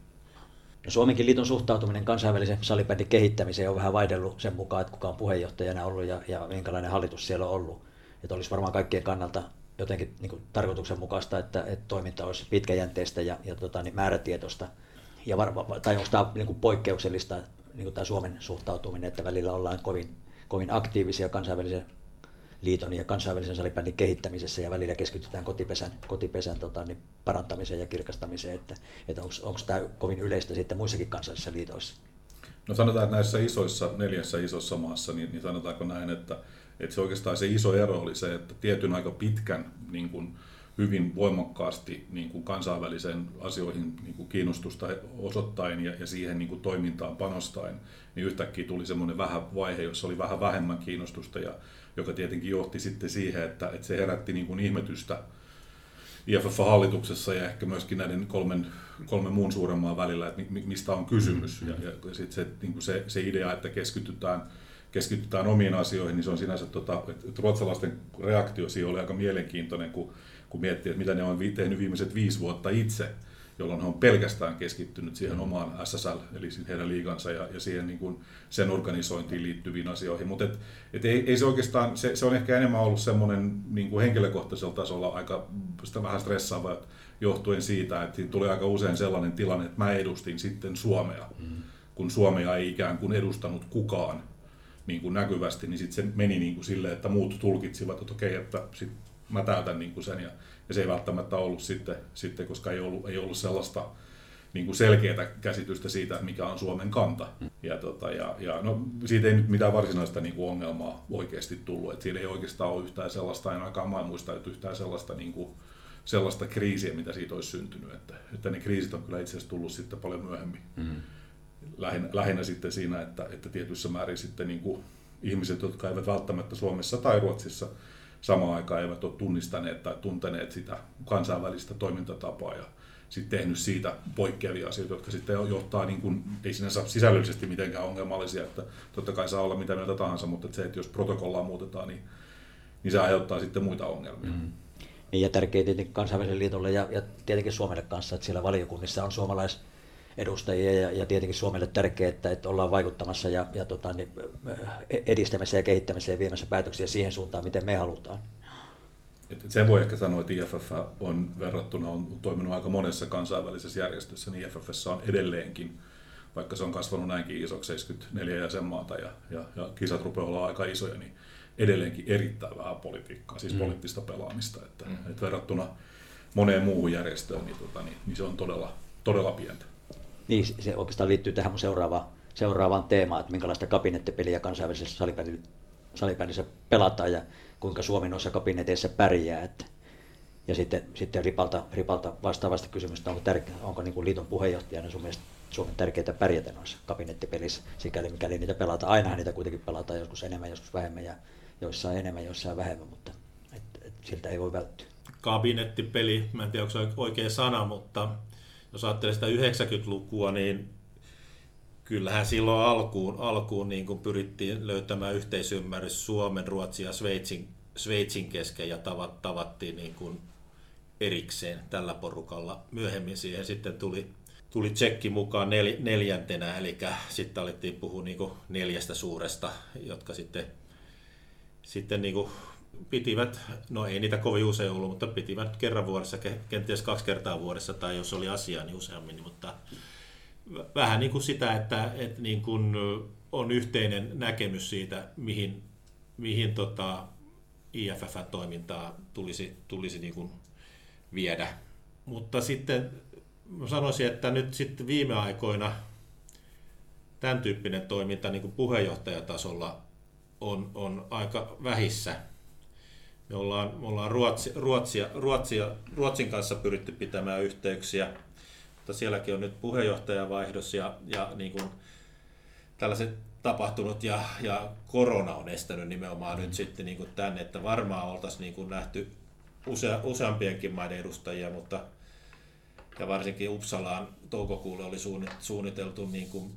No Suomenkin liiton suhtautuminen kansainvälisen salibändin kehittämiseen on vähän vaihdellut sen mukaan, että kuka on puheenjohtajana ollut ja, ja minkälainen hallitus siellä on ollut. Että olisi varmaan kaikkien kannalta jotenkin niin kuin tarkoituksenmukaista, että, että toiminta olisi pitkäjänteistä ja, ja tota, niin määrätietoista. Ja var, tai onko tämä niin kuin poikkeuksellista, niin kuin tämä Suomen suhtautuminen, että välillä ollaan kovin, kovin aktiivisia kansainvälisen liiton ja kansainvälisen salibändin kehittämisessä ja välillä keskitytään kotipesän, kotipesän tota, niin parantamiseen ja kirkastamiseen, että, että onko tämä kovin yleistä sitten muissakin kansallisissa liitoissa? No sanotaan, että näissä isoissa, neljässä isossa maassa, niin, niin sanotaanko näin, että, että se oikeastaan se iso ero oli se, että tietyn aika pitkän niin kuin, hyvin voimakkaasti niin kuin kansainvälisen asioihin niin kuin kiinnostusta osoittain ja, ja siihen niin kuin toimintaan panostain, niin yhtäkkiä tuli semmoinen vähän vaihe, jossa oli vähän vähemmän kiinnostusta, ja, joka tietenkin johti sitten siihen, että, että se herätti niin kuin ihmetystä IFF-hallituksessa ja ehkä myöskin näiden kolmen, kolmen muun suuremman välillä, että mi- mistä on kysymys. Ja, ja sitten se, niin kuin se, se idea, että keskitytään, keskitytään omiin asioihin, niin se on sinänsä, tota, että, ruotsalaisten reaktio siihen oli aika mielenkiintoinen, kun, kun miettii, että mitä ne on vi- tehnyt viimeiset viisi vuotta itse, jolloin he on pelkästään keskittynyt siihen omaan SSL, eli heidän liigansa ja, ja siihen niin kuin sen organisointiin liittyviin asioihin. Mutta et, et ei, ei, se oikeastaan, se, se, on ehkä enemmän ollut semmoinen niin kuin henkilökohtaisella tasolla aika sitä vähän stressaava johtuen siitä, että tuli aika usein sellainen tilanne, että mä edustin sitten Suomea, mm. kun Suomea ei ikään kuin edustanut kukaan niin kuin näkyvästi, niin sitten se meni niin kuin silleen, että muut tulkitsivat, että okei, että sit mä täytän niin kuin sen ja, ja se ei välttämättä ollut sitten, sitten koska ei ollut, ei ollut sellaista niin kuin selkeää käsitystä siitä, mikä on Suomen kanta. Ja, tota, ja, ja no, siitä ei nyt mitään varsinaista niin kuin ongelmaa oikeasti tullut. että siinä ei oikeastaan ole yhtään sellaista, en ainakaan mä en muista, että yhtään sellaista, niin kuin, sellaista kriisiä, mitä siitä olisi syntynyt. Että, että ne kriisit on kyllä itse asiassa tullut sitten paljon myöhemmin. Mm. Lähinnä, lähinnä sitten siinä, että, että tietyissä määrin sitten niin kuin ihmiset, jotka eivät välttämättä Suomessa tai Ruotsissa samaan aikaan eivät ole tunnistaneet tai tunteneet sitä kansainvälistä toimintatapaa ja sitten tehnyt siitä poikkeavia asioita, jotka sitten johtaa, niin kuin, ei sinänsä sisällöllisesti mitenkään ongelmallisia, että totta kai saa olla mitä mieltä tahansa, mutta että se, että jos protokollaa muutetaan, niin, niin se aiheuttaa sitten muita ongelmia. Mm. Niin ja tärkeää tietenkin kansainväliselle liitolle ja, ja tietenkin Suomelle kanssa, että siellä valiokunnissa on suomalaisedustajia ja, ja tietenkin Suomelle tärkeää, että, että ollaan vaikuttamassa ja, ja tota, niin, edistämässä ja kehittämässä ja viemässä päätöksiä siihen suuntaan, miten me halutaan. Sen voi ehkä sanoa, että IFF on verrattuna on toiminut aika monessa kansainvälisessä järjestössä, niin IFFssä on edelleenkin, vaikka se on kasvanut näinkin isoksi, 74 jäsenmaata ja, ja, ja kisat rupeaa olla aika isoja, niin edelleenkin erittäin vähän politiikkaa, siis mm. poliittista pelaamista. Että, mm. että verrattuna moneen muuhun järjestöön, niin, tota, niin, niin se on todella, todella pientä. Niin, se oikeastaan liittyy tähän mun seuraavaan, seuraavaan teemaan, että minkälaista kabinettipeliä kansainvälisessä salibändissä pelataan ja kuinka Suomi noissa kabineteissa pärjää. Että, ja sitten, sitten Ripalta, Ripalta vastaavasta kysymystä, onko, tärkeä, onko niin liiton puheenjohtajana sun mielestä Suomen tärkeää pärjätä noissa kabinettipelissä, sikäli mikäli niitä pelataan. Ainahan niitä kuitenkin pelataan joskus enemmän, joskus vähemmän ja joissain enemmän, joissain vähemmän, mutta et, et, siltä ei voi välttyä. Kabinettipeli, mä en tiedä onko se oikea sana, mutta jos ajattelee sitä 90-lukua, niin kyllähän silloin alkuun, alkuun niin kuin pyrittiin löytämään yhteisymmärrys Suomen, Ruotsin ja Sveitsin, Sveitsin kesken ja tavat, tavattiin niin kuin erikseen tällä porukalla. Myöhemmin siihen sitten tuli, tuli tsekki mukaan nel, neljäntenä, eli sitten alettiin puhua niin neljästä suuresta, jotka sitten, sitten niin kuin pitivät, no ei niitä kovin usein ollut, mutta pitivät kerran vuodessa, kenties kaksi kertaa vuodessa, tai jos oli asiaa, niin useammin, mutta vähän niin kuin sitä, että, että niin kuin on yhteinen näkemys siitä, mihin, mihin tota IFF-toimintaa tulisi, tulisi niin kuin viedä. Mutta sitten sanoisin, että nyt sitten viime aikoina tämän tyyppinen toiminta niin kuin puheenjohtajatasolla on, on aika vähissä. Me ollaan, me ollaan Ruotsi, Ruotsia, Ruotsia, Ruotsin kanssa pyritty pitämään yhteyksiä – mutta sielläkin on nyt puheenjohtajavaihdos ja, ja niin kuin tällaiset tapahtunut ja, ja korona on estänyt nimenomaan mm. nyt sitten niin kuin tänne, että varmaan oltaisiin niin kuin nähty usea, useampienkin maiden edustajia, mutta ja varsinkin Uppsalaan toukokuulle oli suunniteltu niin kuin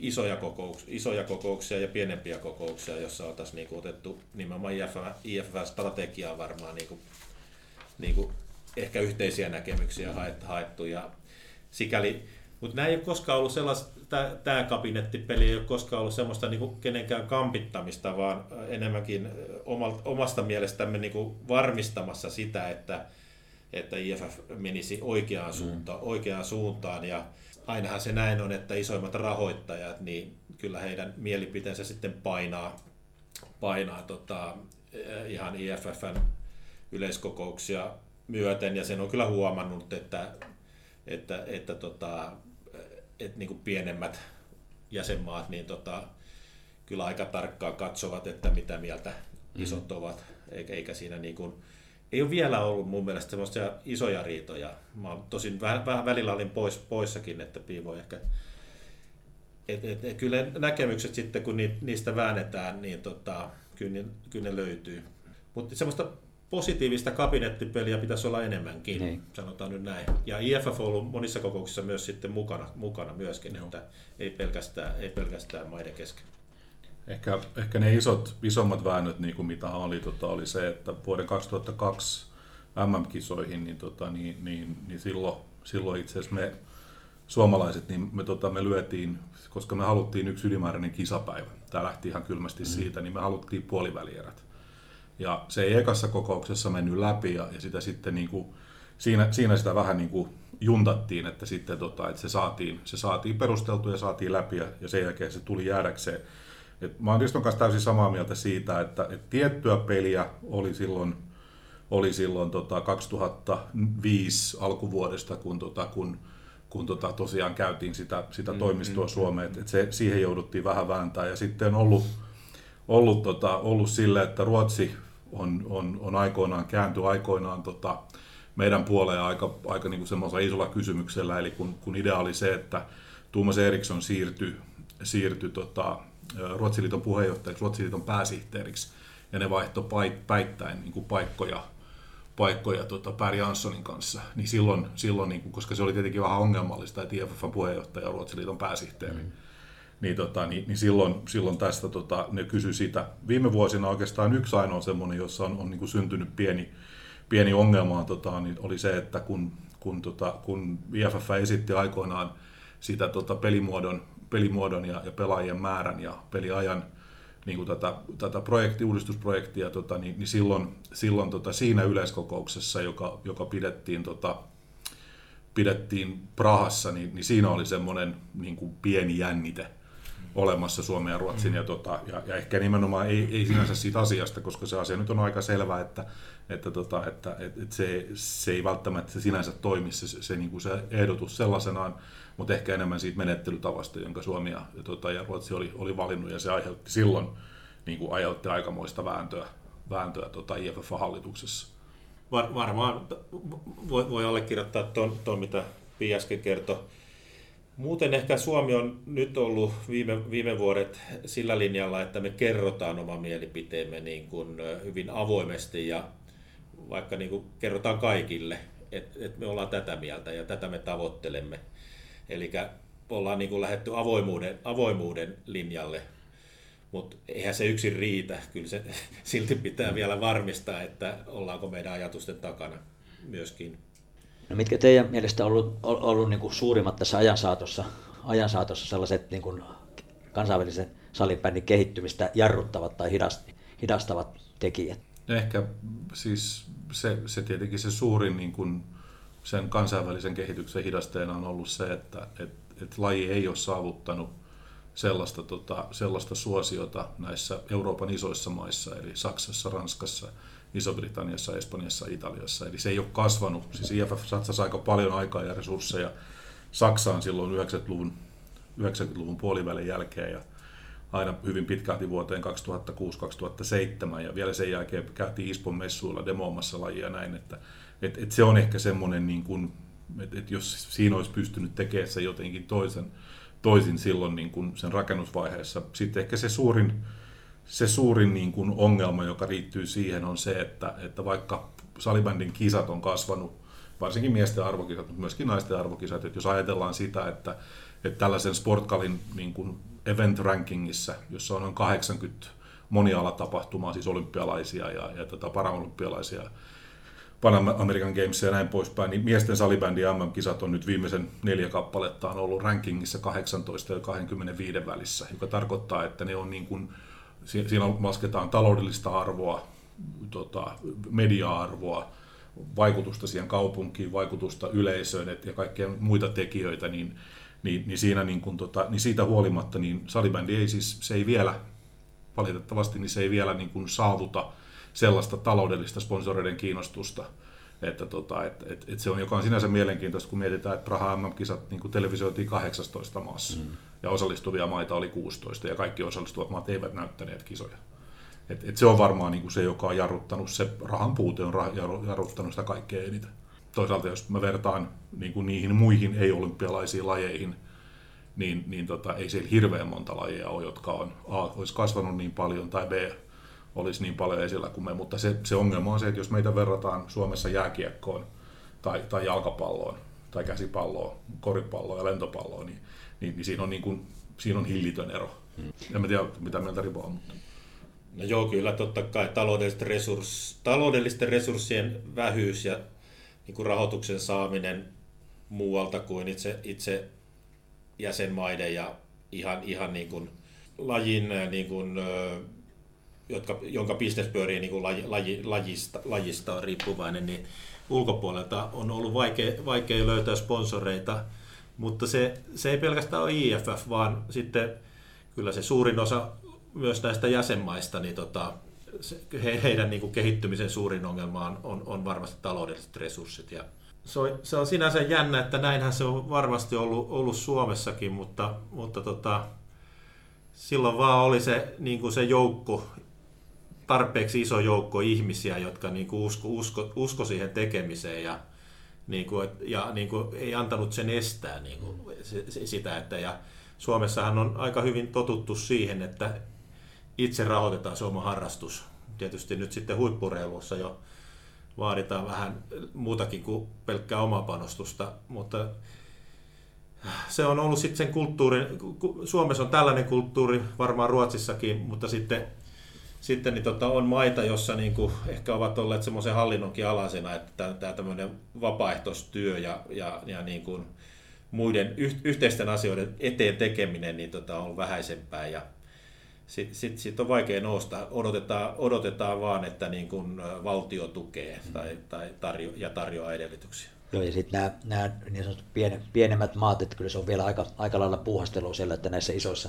isoja, kokouksia, isoja kokouksia ja pienempiä kokouksia, jossa oltaisiin niin kuin otettu nimenomaan IFF-strategiaa varmaan niin kuin, niin kuin ehkä yhteisiä näkemyksiä haettu. Ja sikäli, mutta nämä ei ole koskaan ollut sellaista, tämä kabinettipeli ei ole koskaan ollut semmoista niin kuin kenenkään kampittamista, vaan enemmänkin omasta mielestämme niin kuin varmistamassa sitä, että, että IFF menisi oikeaan, suuntaan, mm. oikeaan suuntaan. Ja ainahan se näin on, että isoimmat rahoittajat, niin kyllä heidän mielipiteensä sitten painaa, painaa tota, ihan IFFn yleiskokouksia myöten, ja sen on kyllä huomannut, että että, että, tota, että niin kuin pienemmät jäsenmaat niin tota, kyllä aika tarkkaan katsovat, että mitä mieltä isot mm. ovat, eikä, eikä siinä niin kuin, ei ole vielä ollut mun mielestä semmoisia isoja riitoja. Mä tosin vähän, vähän välillä olin pois, poissakin, että piivo ehkä et, et, et, kyllä näkemykset sitten, kun niistä väännetään, niin tota, kyllä, ne, kyllä ne löytyy. Mutta semmoista positiivista kabinettipeliä pitäisi olla enemmänkin, niin. sanotaan nyt näin. Ja IFF on ollut monissa kokouksissa myös sitten mukana, mukana myöskin, Joo. että ei pelkästään, ei pelkästään maiden kesken. Ehkä, ehkä ne isot, isommat väännöt, niin kuin mitä oli, tota, oli se, että vuoden 2002 MM-kisoihin, niin, tota, niin, niin, niin silloin, silloin itse asiassa me suomalaiset, niin me, tota, me lyötiin, koska me haluttiin yksi ylimääräinen kisapäivä, tämä lähti ihan kylmästi mm. siitä, niin me haluttiin puolivälierät. Ja se ei ekassa kokouksessa mennyt läpi ja, ja sitä sitten niin kuin, siinä, siinä sitä vähän niin kuin juntattiin, että sitten tota, että se, saatiin, se saatiin perusteltu ja saatiin läpi ja, ja sen jälkeen se tuli jäädäkseen. Et mä olen Riston kanssa täysin samaa mieltä siitä, että, että tiettyä peliä oli silloin, oli silloin tota 2005 alkuvuodesta, kun, tota, kun, kun tota tosiaan käytiin sitä, sitä mm, toimistoa mm, Suomeen, että se, siihen jouduttiin vähän vääntää. Ja sitten on ollut, ollut, tota, ollut sille, että Ruotsi on, on, on aikoinaan kääntyi aikoinaan tota, meidän puoleen aika, aika niin semmoisella isolla kysymyksellä, eli kun, kun idea oli se, että Tuomas Eriksson siirtyi, siirtyi tota, Ruotsiliiton puheenjohtajaksi, Ruotsiliiton pääsihteeriksi, ja ne vaihtoi päittäin niin kuin paikkoja, paikkoja tota, Per Janssonin kanssa, niin silloin, silloin niin kuin, koska se oli tietenkin vähän ongelmallista, että IFFn puheenjohtaja on Ruotsiliiton pääsihteeri, mm. Niin, tota, niin, niin silloin, silloin tästä tota, ne kysy sitä. Viime vuosina oikeastaan yksi ainoa semmoinen, jossa on, on niin kuin syntynyt pieni, pieni ongelma, tota, niin oli se, että kun, kun, tota, kun IFF esitti aikoinaan sitä tota, pelimuodon, pelimuodon ja, ja pelaajien määrän ja peliajan niin kuin tätä, tätä projekti, uudistusprojektia, tota, niin, niin silloin, silloin tota, siinä yleiskokouksessa, joka, joka pidettiin, tota, pidettiin Prahassa, niin, niin siinä oli semmoinen niin kuin pieni jännite olemassa Suomen ja Ruotsin. Mm. Ja, tota, ja, ja ehkä nimenomaan ei, ei sinänsä siitä asiasta, koska se asia nyt on aika selvä, että, että, tota, että, että, että se, se ei välttämättä sinänsä toimi se, se, se, niin kuin se ehdotus sellaisenaan, mutta ehkä enemmän siitä menettelytavasta, jonka Suomi ja, ja, tota, ja Ruotsi oli, oli valinnut, ja se aiheutti silloin, niin kuin aiheutti aikamoista vääntöä, vääntöä tota IFF-hallituksessa. Var, varmaan voi, voi allekirjoittaa tuon, ton, mitä Pi äsken kertoi. Muuten ehkä Suomi on nyt ollut viime, viime vuodet sillä linjalla, että me kerrotaan oma mielipiteemme niin kuin hyvin avoimesti ja vaikka niin kuin kerrotaan kaikille, että et me ollaan tätä mieltä ja tätä me tavoittelemme. Eli ollaan niin kuin lähdetty avoimuuden, avoimuuden linjalle, mutta eihän se yksin riitä. Kyllä se <laughs> silti pitää vielä varmistaa, että ollaanko meidän ajatusten takana myöskin. No mitkä teidän mielestä on ollut, ollut niin kuin suurimmat tässä ajan saatossa, ajan saatossa sellaiset niin kuin kansainvälisen salibändin kehittymistä jarruttavat tai hidastavat tekijät? No ehkä siis se, se tietenkin se suurin niin kuin sen kansainvälisen kehityksen hidasteena on ollut se, että et, et laji ei ole saavuttanut sellaista, tota, sellaista suosiota näissä Euroopan isoissa maissa, eli Saksassa, Ranskassa, Iso-Britanniassa, Espanjassa, Italiassa. Eli se ei ole kasvanut. Siis IFF satsasi aika paljon aikaa ja resursseja Saksaan silloin 90-luvun, 90-luvun puolivälin jälkeen ja aina hyvin pitkälti vuoteen 2006-2007 ja vielä sen jälkeen käytiin Ispon messuilla demoamassa lajia näin, että et, et se on ehkä semmoinen, niin että et jos siinä olisi pystynyt tekemään se jotenkin toisen, toisin silloin niin kuin sen rakennusvaiheessa. Sitten ehkä se suurin, se suurin niin kuin ongelma, joka liittyy siihen, on se, että, että vaikka salibändin kisat on kasvanut, varsinkin miesten arvokisat, mutta myöskin naisten arvokisat, että jos ajatellaan sitä, että, että tällaisen sportkalin niin kuin event rankingissa, jossa on noin 80 monialatapahtumaa, siis olympialaisia ja, ja tota paraolympialaisia, Pan American Games ja näin poispäin, niin miesten salibändi MM-kisat on nyt viimeisen neljä kappaletta on ollut rankingissa 18 ja 25 välissä, joka tarkoittaa, että ne on niin kuin, siinä lasketaan taloudellista arvoa, tota, media-arvoa, vaikutusta siihen kaupunkiin, vaikutusta yleisöön ja kaikkea muita tekijöitä, niin, niin, niin, siinä niin kuin, tota, niin siitä huolimatta niin salibändi ei siis, se ei vielä, valitettavasti niin se ei vielä niin kuin saavuta sellaista taloudellista sponsoreiden kiinnostusta, että tota, et, et, et se on, joka on sinänsä mielenkiintoista, kun mietitään, että Praha MM-kisat niin televisioitiin 18 maassa mm. ja osallistuvia maita oli 16 ja kaikki osallistuvat maat eivät näyttäneet kisoja. Et, et se on varmaan niin kuin se, joka on jarruttanut, se rahan puute on jarruttanut sitä kaikkea eniten. Toisaalta jos mä vertaan niin kuin niihin muihin ei-olympialaisiin lajeihin, niin, niin tota, ei siellä hirveän monta lajia ole, jotka on A, olisi kasvanut niin paljon, tai B, olisi niin paljon esillä kuin me, mutta se, se ongelma on se, että jos meitä verrataan Suomessa jääkiekkoon tai, tai jalkapalloon tai käsipalloon, koripalloon ja lentopalloon, niin, niin, niin siinä, on niin kuin, siinä on hillitön ero. Hmm. En mä tiedä, mitä mieltä Ripo on, mutta... No joo, kyllä totta kai taloudellisten, resurs, taloudellisten resurssien vähyys ja niin kuin rahoituksen saaminen muualta kuin itse, itse jäsenmaiden ja ihan, ihan niin kuin lajin niin kuin, jotka, jonka bisnes pyörii niin kuin laji, laji, lajista, lajista on riippuvainen, niin ulkopuolelta on ollut vaikea, vaikea löytää sponsoreita, mutta se, se ei pelkästään ole IFF, vaan sitten kyllä se suurin osa myös näistä jäsenmaista, niin tota, he, heidän niin kuin kehittymisen suurin ongelma on, on, on varmasti taloudelliset resurssit. Ja se, on, se on sinänsä jännä, että näinhän se on varmasti ollut, ollut Suomessakin, mutta, mutta tota, silloin vaan oli se, niin kuin se joukko, tarpeeksi iso joukko ihmisiä, jotka niin kuin usko, usko, usko siihen tekemiseen ja, niin kuin, ja niin kuin, ei antanut sen estää niin kuin, sitä. Että, ja Suomessahan on aika hyvin totuttu siihen, että itse rahoitetaan se oma harrastus. Tietysti nyt sitten huippureilussa jo vaaditaan vähän muutakin kuin pelkkää omaa panostusta, mutta se on ollut sitten sen kulttuurin, Suomessa on tällainen kulttuuri, varmaan Ruotsissakin, mutta sitten sitten niin tota, on maita, jossa niin kuin, ehkä ovat olleet semmoisen hallinnonkin alasena, että tämä tämmöinen vapaaehtoistyö ja, ja, ja niin kuin muiden yh, yhteisten asioiden eteen tekeminen niin tota, on vähäisempää ja sitten sit, sit on vaikea nousta. Odotetaan, odotetaan vaan, että niin kuin valtio tukee tai, tai tarjo, ja tarjoaa edellytyksiä. Joo, ja sitten nämä, niin sanotut pienemmät maat, että kyllä se on vielä aika, aika lailla puuhastelua siellä, että näissä isoissa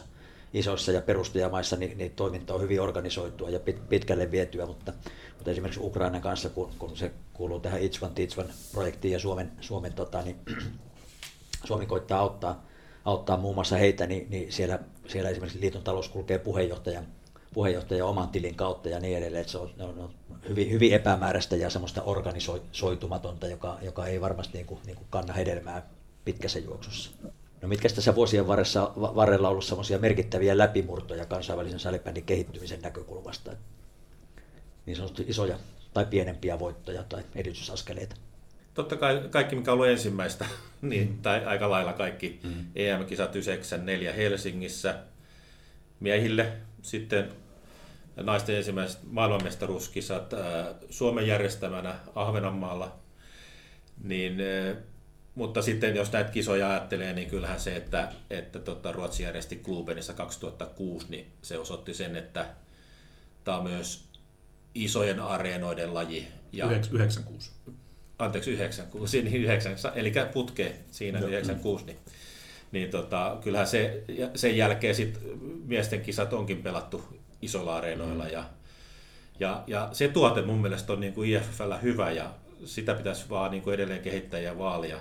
isoissa ja perustajamaissa niin, niin toiminta on hyvin organisoitua ja pit, pitkälle vietyä, mutta, mutta esimerkiksi Ukrainan kanssa, kun, kun se kuuluu tähän It's One Teach One projektiin ja Suomen, Suomen tota, niin, <clears throat> Suomi koittaa auttaa, auttaa muun muassa heitä, niin, niin siellä, siellä esimerkiksi liiton talous kulkee puheenjohtajan puheenjohtajan oman tilin kautta ja niin edelleen. Että se on, on, on hyvin, hyvin epämääräistä ja semmoista organisoitumatonta, joka, joka ei varmasti niin kuin, niin kuin kanna hedelmää pitkässä juoksussa. No mitkä tässä vuosien varressa, varrella ollut semmoisia merkittäviä läpimurtoja kansainvälisen salibändin kehittymisen näkökulmasta? Niin sanotusti isoja tai pienempiä voittoja tai edistysaskeleita? Totta kai kaikki, mikä on ollut ensimmäistä, <laughs> niin, mm. tai aika lailla kaikki mm. EM-kisat 94 Helsingissä miehille, sitten naisten ensimmäiset maailmanmestaruuskisat Suomen järjestämänä Ahvenanmaalla, niin mutta sitten jos näitä kisoja ajattelee, niin kyllähän se, että, että tota, Ruotsi järjesti Klubenissa 2006, niin se osoitti sen, että tämä on myös isojen areenoiden laji. Ja, 96. Anteeksi, 96, niin 9, eli putke siinä Joo. 96, niin, niin tota, kyllähän se, sen jälkeen sit miesten kisat onkin pelattu isolla areenoilla mm. ja, ja, ja se tuote mun mielestä on niin kuin IFFllä hyvä ja sitä pitäisi vaan niin kuin edelleen kehittää ja vaalia.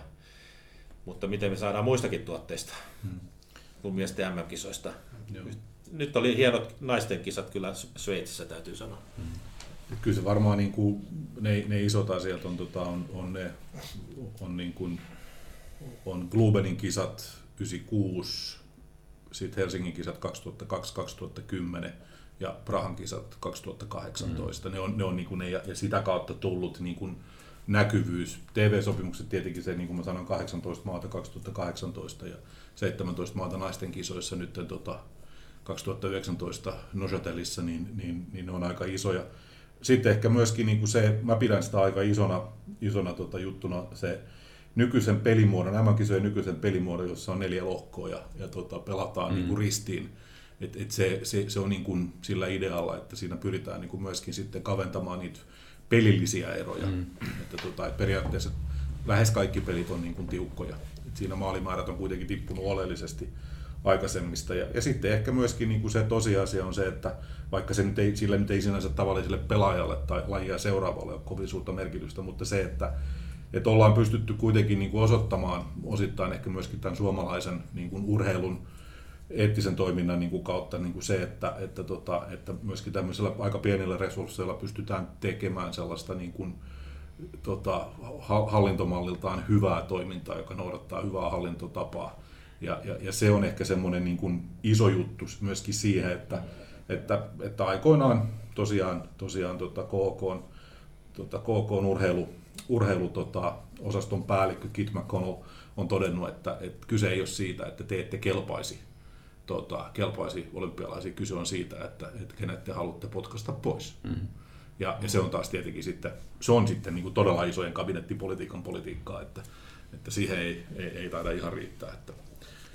Mutta miten me saadaan muistakin tuotteista hmm. kuin miesten MM-kisoista. Joo. Nyt oli hienot naisten kisat kyllä Sveitsissä täytyy sanoa. Hmm. Kyllä se varmaan niin kuin, ne, ne isot asiat on, tota, on, on, ne, on, niin kuin, on Glubenin kisat 96, sitten Helsingin kisat 2002-2010 ja Prahan kisat 2018. Mm. Ne on, ne on niin kuin ne, ja sitä kautta tullut niin kuin näkyvyys. TV-sopimukset tietenkin se, niin kuin mä sanoin, 18 maata 2018 ja 17 maata naisten kisoissa nyt tota, 2019 Nojotelissa, niin, niin, niin ne on aika isoja. Sitten ehkä myöskin niin kuin se, mä pidän sitä aika isona, isona tota juttuna se nykyisen pelimuodon, nämä kisojen nykyisen pelimuodon, jossa on neljä lohkoa ja, ja tota, pelataan mm. niin kuin ristiin. Et, et se, se, se, on niin kuin sillä idealla, että siinä pyritään niin kuin myöskin sitten kaventamaan niitä pelillisiä eroja. Mm. Että, tota, että periaatteessa lähes kaikki pelit on niin kuin tiukkoja. Et siinä maalimäärät on kuitenkin tippunut oleellisesti aikaisemmista. Ja, ja sitten ehkä myöskin niin kuin se tosiasia on se, että vaikka se nyt ei, sillä nyt ei sinänsä tavalliselle pelaajalle tai lajia seuraavalle ole kovin suurta merkitystä, mutta se, että, että ollaan pystytty kuitenkin niin kuin osoittamaan osittain ehkä myöskin tämän suomalaisen niin kuin urheilun eettisen toiminnan niin kuin kautta niin kuin se, että, että, tota, että myöskin tämmöisellä aika pienillä resursseilla pystytään tekemään sellaista niin kuin, tota, hallintomalliltaan hyvää toimintaa, joka noudattaa hyvää hallintotapaa. Ja, ja, ja se on ehkä semmoinen niin kuin iso juttu myöskin siihen, että, että, että aikoinaan tosiaan, tosiaan tota KK, tota KK urheilu, urheilu tota, osaston päällikkö Kit McConnell on todennut, että, että kyse ei ole siitä, että te ette kelpaisi tota, kelpaisi olympialaisiin. Kyse on siitä, että, että kenet te haluatte potkasta pois. Mm-hmm. Ja, ja, se on taas tietenkin sitten, se on sitten niin kuin todella isojen kabinettipolitiikan politiikkaa, että, että siihen ei, ei, ei taida ihan riittää. Että.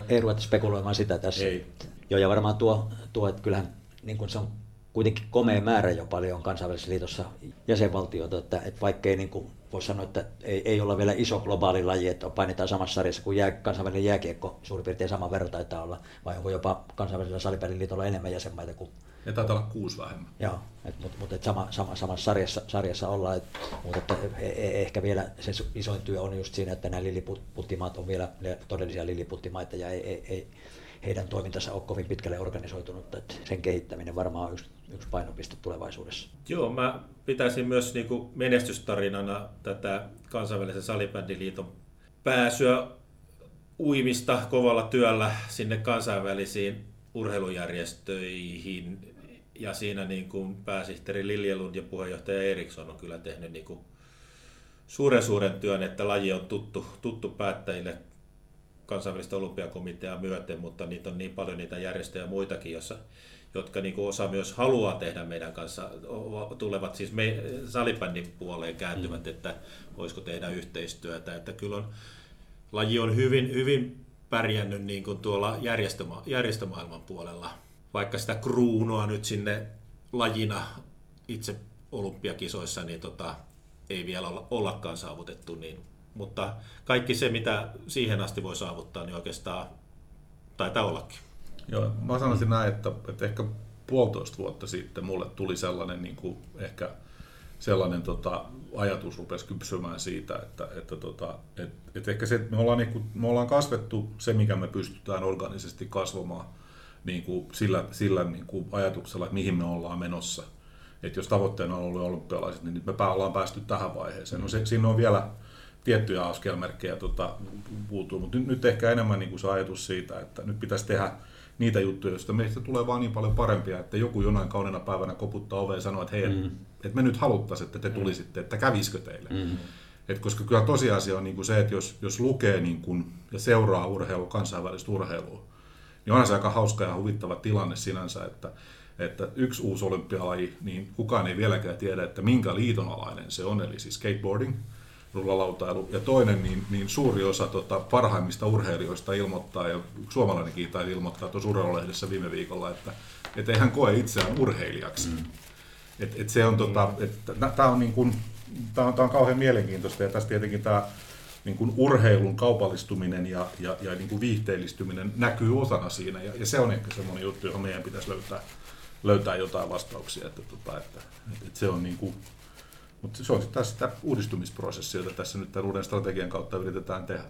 Ei ruveta spekuloimaan sitä tässä. Ei. Joo, ja varmaan tuo, tuo että kyllähän niin kuin se on kuitenkin komea määrä jo paljon kansainvälisessä liitossa jäsenvaltioita, että, että vaikkei niin kuin voisi sanoa, että ei, ei olla vielä iso globaali laji, että painetaan samassa sarjassa kuin jää, kansainvälinen jääkiekko suurin piirtein saman verran taitaa olla, vai onko jopa kansainvälisellä salipeliliitolla enemmän jäsenmaita kuin... Ja taitaa olla kuusi vähemmän. Joo, mutta mut, sama, sama, samassa sarjassa, sarjassa ollaan, et, mutta että e, e, ehkä vielä se isoin työ on just siinä, että nämä liliputtimaat on vielä todellisia liliputtimaita ja ei, ei, ei heidän toimintansa ole kovin pitkälle organisoitunut, että sen kehittäminen varmaan on yksi, yksi painopiste tulevaisuudessa. Joo, mä pitäisin myös niin kuin menestystarinana tätä kansainvälisen salibändiliiton pääsyä uimista kovalla työllä sinne kansainvälisiin urheilujärjestöihin. Ja siinä niin kuin pääsihteeri Liljelund ja puheenjohtaja Eriksson on kyllä tehnyt niin kuin suuren suuren työn, että laji on tuttu, tuttu päättäjille kansainvälistä olympiakomiteaa myöten, mutta niitä on niin paljon niitä järjestöjä muitakin, jossa, jotka niin kuin osa myös haluaa tehdä meidän kanssa, tulevat siis me, salibändin puoleen kääntyvät, mm. että voisiko tehdä yhteistyötä. Että kyllä on, laji on hyvin, hyvin pärjännyt niin kuin tuolla järjestöma, järjestömaailman puolella. Vaikka sitä kruunua nyt sinne lajina itse olympiakisoissa niin tota, ei vielä olla, ollakaan saavutettu, niin mutta kaikki se, mitä siihen asti voi saavuttaa, niin oikeastaan taitaa ollakin. Joo, mä sanoisin näin, että, että ehkä puolitoista vuotta sitten mulle tuli sellainen niin kuin ehkä sellainen tota, ajatus rupesi kypsymään siitä, että, että, tota, että, että ehkä se, me, ollaan, niin kuin, me ollaan kasvettu se, mikä me pystytään organisesti kasvamaan niin kuin sillä, sillä niin kuin ajatuksella, että mihin me ollaan menossa. Että jos tavoitteena on ollut olympialaiset, niin nyt me ollaan päästy tähän vaiheeseen. No se, siinä on vielä tiettyjä askelmerkkejä tota, puuttuu, mutta nyt, nyt ehkä enemmän niin kuin se ajatus siitä, että nyt pitäisi tehdä niitä juttuja, joista meistä tulee vaan niin paljon parempia, että joku jonain kaunina päivänä koputtaa oveen ja sanoo, että hei, mm. että me nyt haluttaisiin, että te mm. tulisitte, että kävisikö teille. Mm. Et koska kyllä tosiasia on niin kuin se, että jos, jos lukee niin kuin, ja seuraa urheilua, kansainvälistä urheilua, niin onhan se aika hauska ja huvittava tilanne sinänsä, että, että yksi uusi olympialaji, niin kukaan ei vieläkään tiedä, että minkä liiton alainen se on, eli siis skateboarding – rullalautailu. Ja toinen, niin, niin suuri osa tota, parhaimmista urheilijoista ilmoittaa, ja suomalainenkin taisi ilmoittaa tuossa urheilulehdessä viime viikolla, että et ei hän koe itseään urheilijaksi. Mm. Et, et se on, tota, tämä on, niin kuin, tää on, tää on kauhean mielenkiintoista, ja tässä tietenkin tämä niin kuin urheilun kaupallistuminen ja, ja, ja niin kuin viihteellistyminen näkyy osana siinä, ja, ja se on ehkä semmoinen juttu, johon meidän pitäisi löytää, löytää jotain vastauksia, että, tota, että, että se on niin kuin, mutta se on sitten sitä uudistumisprosessia, jota tässä nyt tämän uuden strategian kautta yritetään tehdä.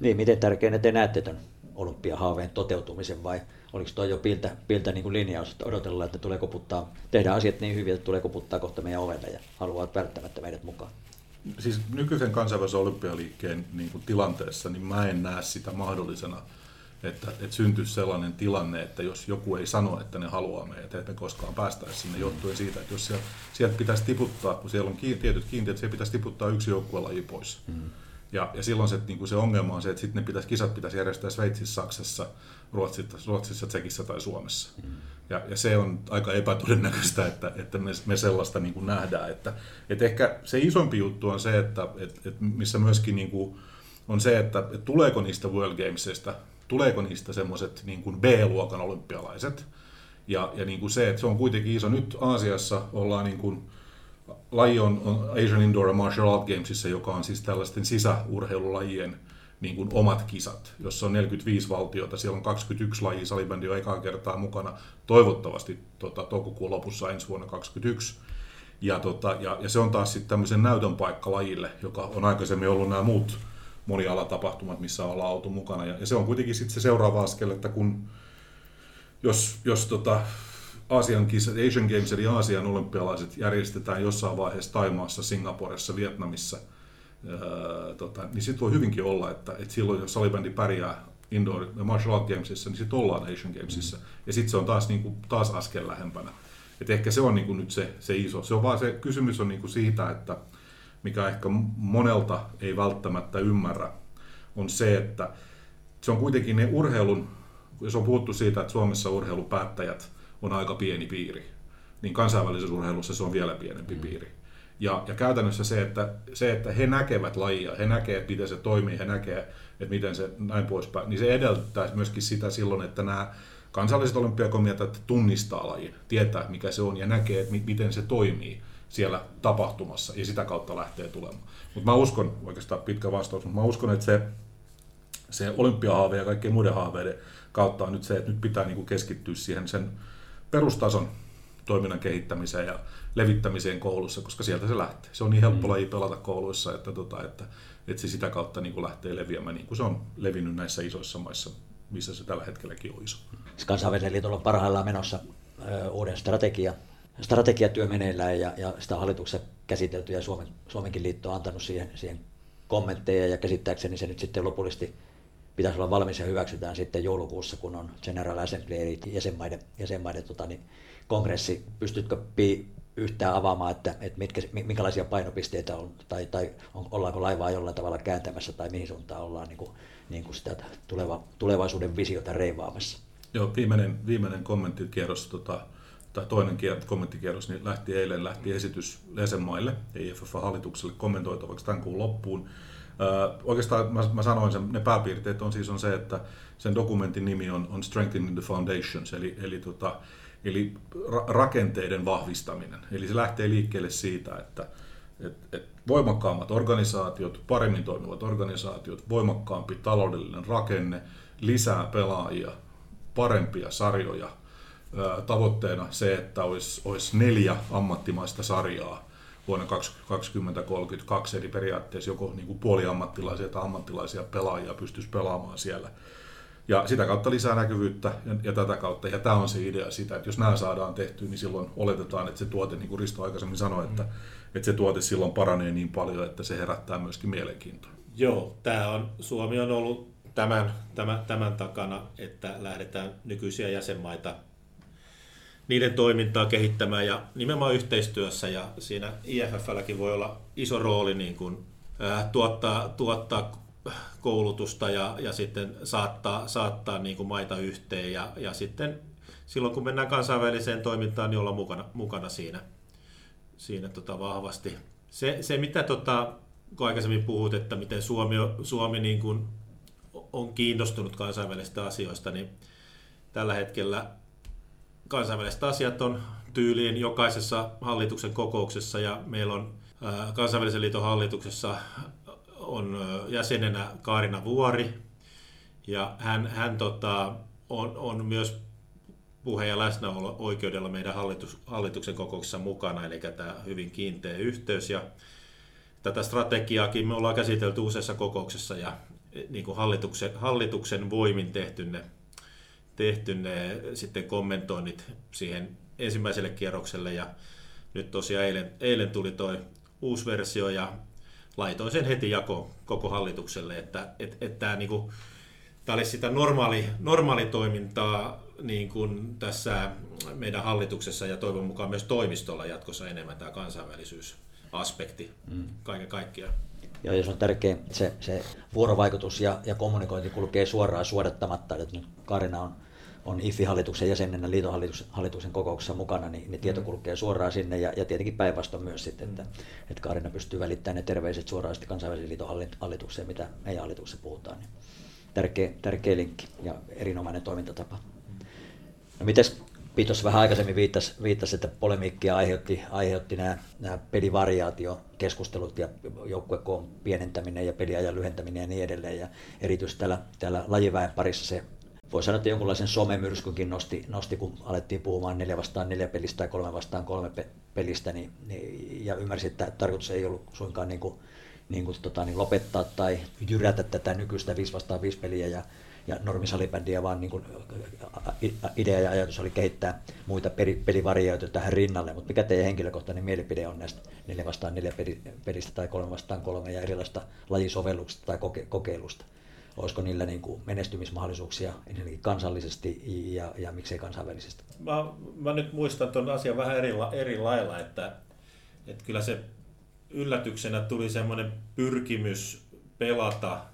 Niin, miten tärkeänä te näette tämän olympiahaaveen toteutumisen vai oliko tuo jo piltä, piltä niin kuin linjaus, että odotellaan, että tulee koputtaa, tehdään asiat niin hyvin, että tulee koputtaa kohta meidän ovelle ja haluavat välttämättä meidät mukaan? Siis nykyisen kansainvälisen olympialiikkeen niin kuin tilanteessa, niin mä en näe sitä mahdollisena että, että syntyisi sellainen tilanne, että jos joku ei sano, että ne haluaa meitä, että me koskaan päästäisiin sinne johtuen siitä, että jos sieltä, sieltä pitäisi tiputtaa, kun siellä on tietyt kiintiöt, siellä pitäisi tiputtaa yksi joukkuelaji pois. Mm. Ja, ja silloin se, niin kuin se ongelma on se, että sitten ne pitäisi, kisat pitäisi järjestää Sveitsissä, Saksassa, Ruotsissa, Ruotsissa Tsekissä tai Suomessa. Mm. Ja, ja se on aika epätodennäköistä, että, että me, me sellaista niin kuin nähdään. Että, että ehkä se isompi juttu on se, että, että, että missä myöskin niin kuin on se, että, että tuleeko niistä World Gamesista tuleeko niistä semmoiset niin kuin B-luokan olympialaiset. Ja, ja niin kuin se, että se on kuitenkin iso. Nyt Aasiassa ollaan niin kuin, laji on, on Asian Indoor Martial Art Gamesissa, joka on siis tällaisten sisäurheilulajien niin kuin omat kisat, jossa on 45 valtiota, siellä on 21 lajia, salibändi on ekaa kertaa mukana, toivottavasti tota, toukokuun lopussa ensi vuonna 2021. Ja, tota, ja, ja se on taas sitten tämmöisen näytön paikka lajille, joka on aikaisemmin ollut nämä muut monialatapahtumat, missä ollaan oltu mukana. Ja, ja se on kuitenkin sitten se seuraava askel, että kun jos, jos tota, Asian kisat, Asian Games eli Aasian olympialaiset järjestetään jossain vaiheessa Taimaassa, Singaporessa, Vietnamissa, ää, tota, niin sitten voi hyvinkin olla, että, että silloin jos salibändi pärjää indoor ja martial art gamesissa, niin sitten ollaan Asian Gamesissa. Mm. Ja sitten se on taas, niin kuin, taas askel lähempänä. Et ehkä se on niin kuin nyt se, se iso. Se on vaan se kysymys on niin kuin siitä, että mikä ehkä monelta ei välttämättä ymmärrä, on se, että se on kuitenkin ne urheilun, jos on puhuttu siitä, että Suomessa urheilupäättäjät on aika pieni piiri, niin kansainvälisessä urheilussa se on vielä pienempi mm. piiri. Ja, ja käytännössä se että, se, että he näkevät lajia, he näkevät, miten se toimii, he näkevät, että miten se näin poispäin, niin se edellyttää myöskin sitä silloin, että nämä kansalliset olympiakomiteat tunnistaa lajin, tietää mikä se on ja näkee, että miten se toimii siellä tapahtumassa ja sitä kautta lähtee tulemaan. Mutta mä uskon, oikeastaan pitkä vastaus, mutta mä uskon, että se, se olympiahaave ja kaikkien muiden haaveiden kautta on nyt se, että nyt pitää niinku keskittyä siihen sen perustason toiminnan kehittämiseen ja levittämiseen koulussa, koska sieltä se lähtee. Se on niin helppo mm. laji pelata kouluissa, että, tota, että, että se sitä kautta niin kuin lähtee leviämään, niin kuin se on levinnyt näissä isoissa maissa, missä se tällä hetkelläkin on iso. Kansainvälisen liitolla on parhaillaan menossa ö, uuden strategia strategiatyö meneillään ja, ja sitä hallituksessa käsitelty ja Suomen, Suomenkin liitto on antanut siihen, siihen kommentteja ja käsittääkseni se nyt sitten lopullisesti pitäisi olla valmis ja hyväksytään sitten joulukuussa, kun on General Assembly eli jäsenmaiden, jäsenmaiden tota, niin, kongressi. Pystytkö Pi yhtään avaamaan, että, että mitkä, minkälaisia painopisteitä on, tai, tai on, ollaanko laivaa jollain tavalla kääntämässä, tai mihin suuntaan ollaan niin kuin, niin kuin sitä tuleva, tulevaisuuden visiota reivaamassa? Joo, viimeinen, viimeinen kommenttikierros tota, tai toinen kommenttikierros, niin lähti eilen lähti esitys jäsenmaille, EFF-hallitukselle kommentoitavaksi tämän kuun loppuun. Oikeastaan mä, mä sanoin sen, ne pääpiirteet on siis on se, että sen dokumentin nimi on, on Strengthening the Foundations, eli, eli, tota, eli ra- rakenteiden vahvistaminen. Eli se lähtee liikkeelle siitä, että et, et voimakkaammat organisaatiot, paremmin toimivat organisaatiot, voimakkaampi taloudellinen rakenne, lisää pelaajia, parempia sarjoja – tavoitteena se, että olisi, olisi neljä ammattimaista sarjaa vuonna 2032, eli periaatteessa joko niin kuin puoliammattilaisia tai ammattilaisia pelaajia pystyisi pelaamaan siellä, Ja sitä kautta lisää näkyvyyttä ja, ja tätä kautta. Ja tämä on se idea sitä, että jos nämä saadaan tehtyä, niin silloin oletetaan, että se tuote, niin kuin Risto aikaisemmin sanoi, että, että se tuote silloin paranee niin paljon, että se herättää myöskin mielenkiintoa. Joo, tämä on, Suomi on ollut tämän, tämän, tämän takana, että lähdetään nykyisiä jäsenmaita niiden toimintaa kehittämään ja nimenomaan yhteistyössä ja siinä IFFlläkin voi olla iso rooli niin kuin, ää, tuottaa, tuottaa koulutusta ja, ja sitten saattaa, saattaa niin kuin maita yhteen ja, ja sitten silloin kun mennään kansainväliseen toimintaan, niin olla mukana, mukana siinä, siinä tota vahvasti. Se, se mitä tota, kun aikaisemmin puhut, että miten Suomi, Suomi niin kuin on kiinnostunut kansainvälisistä asioista, niin tällä hetkellä kansainväliset asiat on tyyliin jokaisessa hallituksen kokouksessa ja meillä on kansainvälisen liiton hallituksessa on jäsenenä Kaarina Vuori ja hän, hän tota, on, on myös puheen ja läsnäolo oikeudella meidän hallitus, hallituksen kokouksessa mukana, eli tämä hyvin kiinteä yhteys. Ja tätä strategiaakin me ollaan käsitelty useassa kokouksessa ja niin kuin hallituksen, hallituksen voimin tehty ne, tehty ne sitten kommentoinnit siihen ensimmäiselle kierrokselle ja nyt tosiaan eilen, eilen tuli toi uusi versio ja laitoin sen heti jako koko hallitukselle, että et, et tämä niinku, olisi sitä normaali, normaali toimintaa niin kuin tässä meidän hallituksessa ja toivon mukaan myös toimistolla jatkossa enemmän tämä kansainvälisyysaspekti mm. kaiken kaikkiaan. Ja jos on tärkeä se, se vuorovaikutus ja, ja kommunikointi kulkee suoraan suodattamatta, että nyt Karina on on IFI-hallituksen jäsenenä liiton kokouksessa mukana, niin, niin tieto mm. kulkee suoraan sinne ja, ja tietenkin päinvastoin myös sitten, että, että Kaarina pystyy välittämään ne terveiset suoraan sitten kansainvälisen liiton hallitukseen, mitä meidän hallituksessa puhutaan. Niin tärkeä, tärkeä linkki ja erinomainen toimintatapa. No mites Pitos vähän aikaisemmin viittasi, viittasi että polemiikkia aiheutti, aiheutti nämä, nämä pelivariaatiokeskustelut ja joukkuekoon pienentäminen ja peliajan lyhentäminen ja niin edelleen. Ja erityisesti täällä, täällä lajiväen parissa se voi sanoa, että jonkunlaisen somemyrskynkin nosti, nosti, kun alettiin puhumaan neljä vastaan neljä pelistä tai kolme vastaan kolme pelistä, niin, niin, ja ymmärsin, että tarkoitus ei ollut suinkaan niin kuin, niin kuin, tota, niin lopettaa tai jyrätä tätä nykyistä 5 vastaan 5 peliä ja, ja normisalibändiä, vaan niin kuin, idea ja ajatus oli kehittää muita pelivarioita tähän rinnalle. Mutta mikä teidän henkilökohtainen mielipide on näistä 4 vastaan 4 pelistä tai 3 vastaan 3 ja erilaista lajisovelluksista tai koke- kokeilusta? Olisiko niillä niin kuin menestymismahdollisuuksia ensinnäkin kansallisesti ja, ja miksei kansainvälisesti? Mä, mä nyt muistan tuon asian vähän eri, eri lailla, että, että kyllä se yllätyksenä tuli semmoinen pyrkimys pelata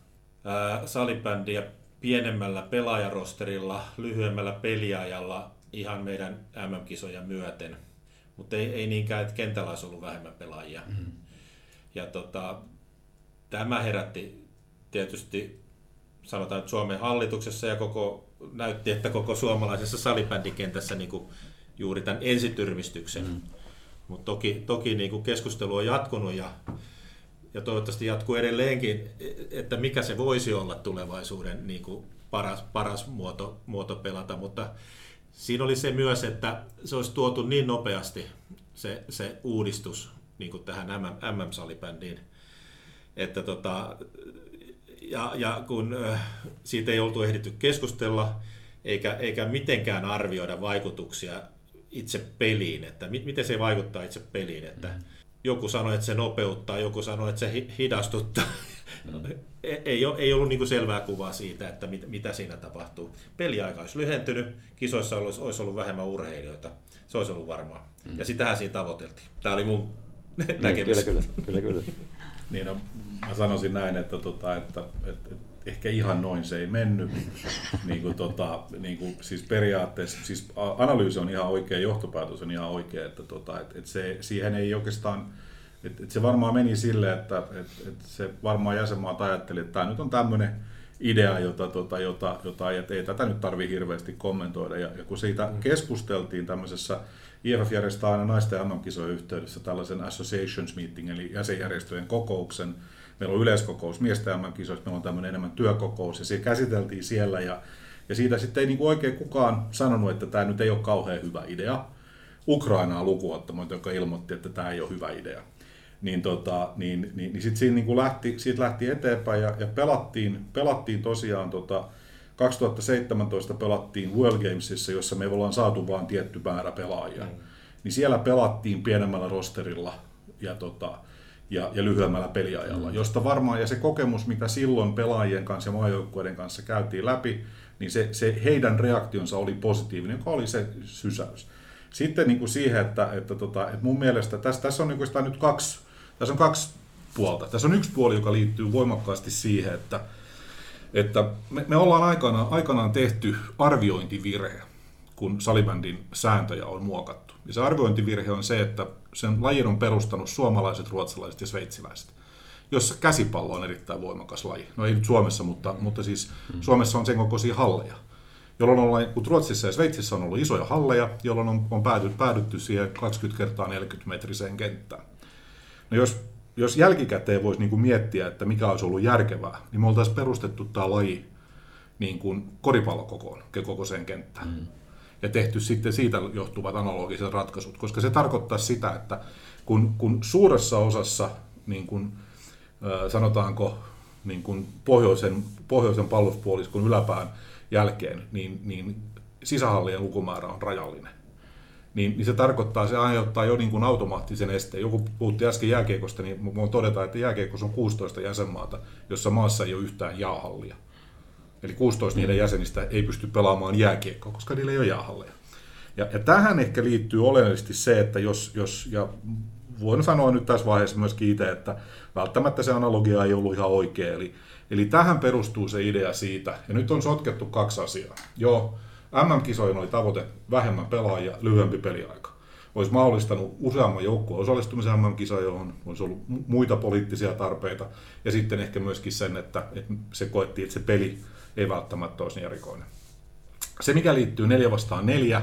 ää, salibändiä pienemmällä pelaajarosterilla, lyhyemmällä peliajalla ihan meidän MM-kisoja myöten. Mutta ei, ei niinkään, että kentällä olisi ollut vähemmän pelaajia. Mm-hmm. Ja tota, tämä herätti tietysti sanotaan, että Suomen hallituksessa ja koko, näytti, että koko suomalaisessa salibändikentässä niin kuin juuri tämän ensityrmistyksen. Mm. Mutta toki, toki niin kuin keskustelu on jatkunut ja, ja toivottavasti jatkuu edelleenkin, että mikä se voisi olla tulevaisuuden niin kuin paras, paras muoto, muoto pelata, mutta siinä oli se myös, että se olisi tuotu niin nopeasti se, se uudistus niin kuin tähän MM-salibändiin, että tota, ja, ja kun siitä ei oltu ehditty keskustella, eikä, eikä mitenkään arvioida vaikutuksia itse peliin, että mit, miten se vaikuttaa itse peliin, että mm. joku sanoi, että se nopeuttaa, joku sanoi, että se hidastuttaa. Mm. <laughs> ei, ei ollut niin selvää kuvaa siitä, että mit, mitä siinä tapahtuu. Peliaika olisi lyhentynyt, kisoissa olisi, olisi ollut vähemmän urheilijoita, se olisi ollut varmaa. Mm. Ja sitähän siinä tavoiteltiin. Tämä oli mun niin, näkemys. Kyllä, kyllä, kyllä, kyllä. <laughs> niin no, mä sanoisin näin, että, tota, että, että, että ehkä ihan noin se ei mennyt. <laughs> niin kuin, tota, niin kuin, siis periaatteessa, siis analyysi on ihan oikea, johtopäätös on ihan oikea, että, tota, että, että se, siihen ei oikeastaan, että, että se varmaan meni silleen, että, että, että se varmaan jäsenmaat ajatteli, että tämä nyt on tämmöinen idea, jota, tota, jota, jota että ei tätä nyt tarvitse hirveästi kommentoida. Ja, ja kun siitä mm. keskusteltiin tämmöisessä IFF järjestää aina naisten MM-kisojen yhteydessä tällaisen associations meeting, eli jäsenjärjestöjen kokouksen. Meillä on yleiskokous miesten MM-kisoissa, meillä on tämmöinen enemmän työkokous, ja se käsiteltiin siellä, ja, ja siitä sitten ei niin kuin oikein kukaan sanonut, että tämä nyt ei ole kauhean hyvä idea. Ukrainaa lukuottamatta, joka ilmoitti, että tämä ei ole hyvä idea. Niin, tota, niin, niin, niin sitten siinä niin kuin lähti, siitä lähti eteenpäin ja, ja pelattiin, pelattiin tosiaan tota, 2017 pelattiin World Gamesissa, jossa me ollaan saatu vain tietty määrä pelaajia. Mm. Niin siellä pelattiin pienemmällä rosterilla ja, tota, ja, ja lyhyemmällä peliajalla, mm. josta varmaan, ja se kokemus, mitä silloin pelaajien kanssa ja maajoukkueiden kanssa käytiin läpi, niin se, se heidän reaktionsa oli positiivinen, joka oli se sysäys. Sitten niin kuin siihen, että, että, tota, että mun mielestä tässä, tässä on niin kuin nyt kaksi, tässä on kaksi puolta. Tässä on yksi puoli, joka liittyy voimakkaasti siihen, että, että me, me ollaan aikanaan, aikanaan tehty arviointivirhe, kun salibändin sääntöjä on muokattu. Ja se arviointivirhe on se, että sen lajin on perustanut suomalaiset, ruotsalaiset ja sveitsiläiset, jossa käsipallo on erittäin voimakas laji. No ei nyt Suomessa, mutta, mutta siis mm. Suomessa on sen kokoisia halleja jolloin on, kun Ruotsissa ja Sveitsissä on ollut isoja halleja, jolloin on, on päädytty, päädytty siihen 20 kertaa 40 metriseen kenttään. No jos, jos jälkikäteen voisi niin kuin miettiä, että mikä olisi ollut järkevää, niin me oltaisiin perustettu tämä laji niin kuin koripallokokoon, kokoiseen kenttään. Mm. Ja tehty sitten siitä johtuvat analogiset ratkaisut, koska se tarkoittaa sitä, että kun, kun suuressa osassa, niin kuin, sanotaanko, niin kuin pohjoisen, pohjoisen palluspuoliskon yläpään jälkeen, niin, niin sisähallien lukumäärä on rajallinen. Niin, niin se tarkoittaa, se aiheuttaa jo niin kuin automaattisen esteen. Joku puhutti äsken jääkiekosta, niin voin todeta, että jääkiekossa on 16 jäsenmaata, jossa maassa ei ole yhtään jäähallia. Eli 16 niiden jäsenistä ei pysty pelaamaan jääkiekkoa, koska niillä ei ole jäähalleja. Ja, ja tähän ehkä liittyy oleellisesti se, että jos, jos ja voin sanoa nyt tässä vaiheessa myöskin itse, että välttämättä se analogia ei ollut ihan oikea. Eli Eli tähän perustuu se idea siitä, ja nyt on sotkettu kaksi asiaa. Joo, MM-kisojen oli tavoite vähemmän pelaajia, lyhyempi peliaika. Olisi mahdollistanut useamman joukkueen osallistumisen MM-kisoihin, olisi ollut muita poliittisia tarpeita, ja sitten ehkä myöskin sen, että, että se koettiin, että se peli ei välttämättä olisi niin erikoinen. Se, mikä liittyy neljä vastaan neljä,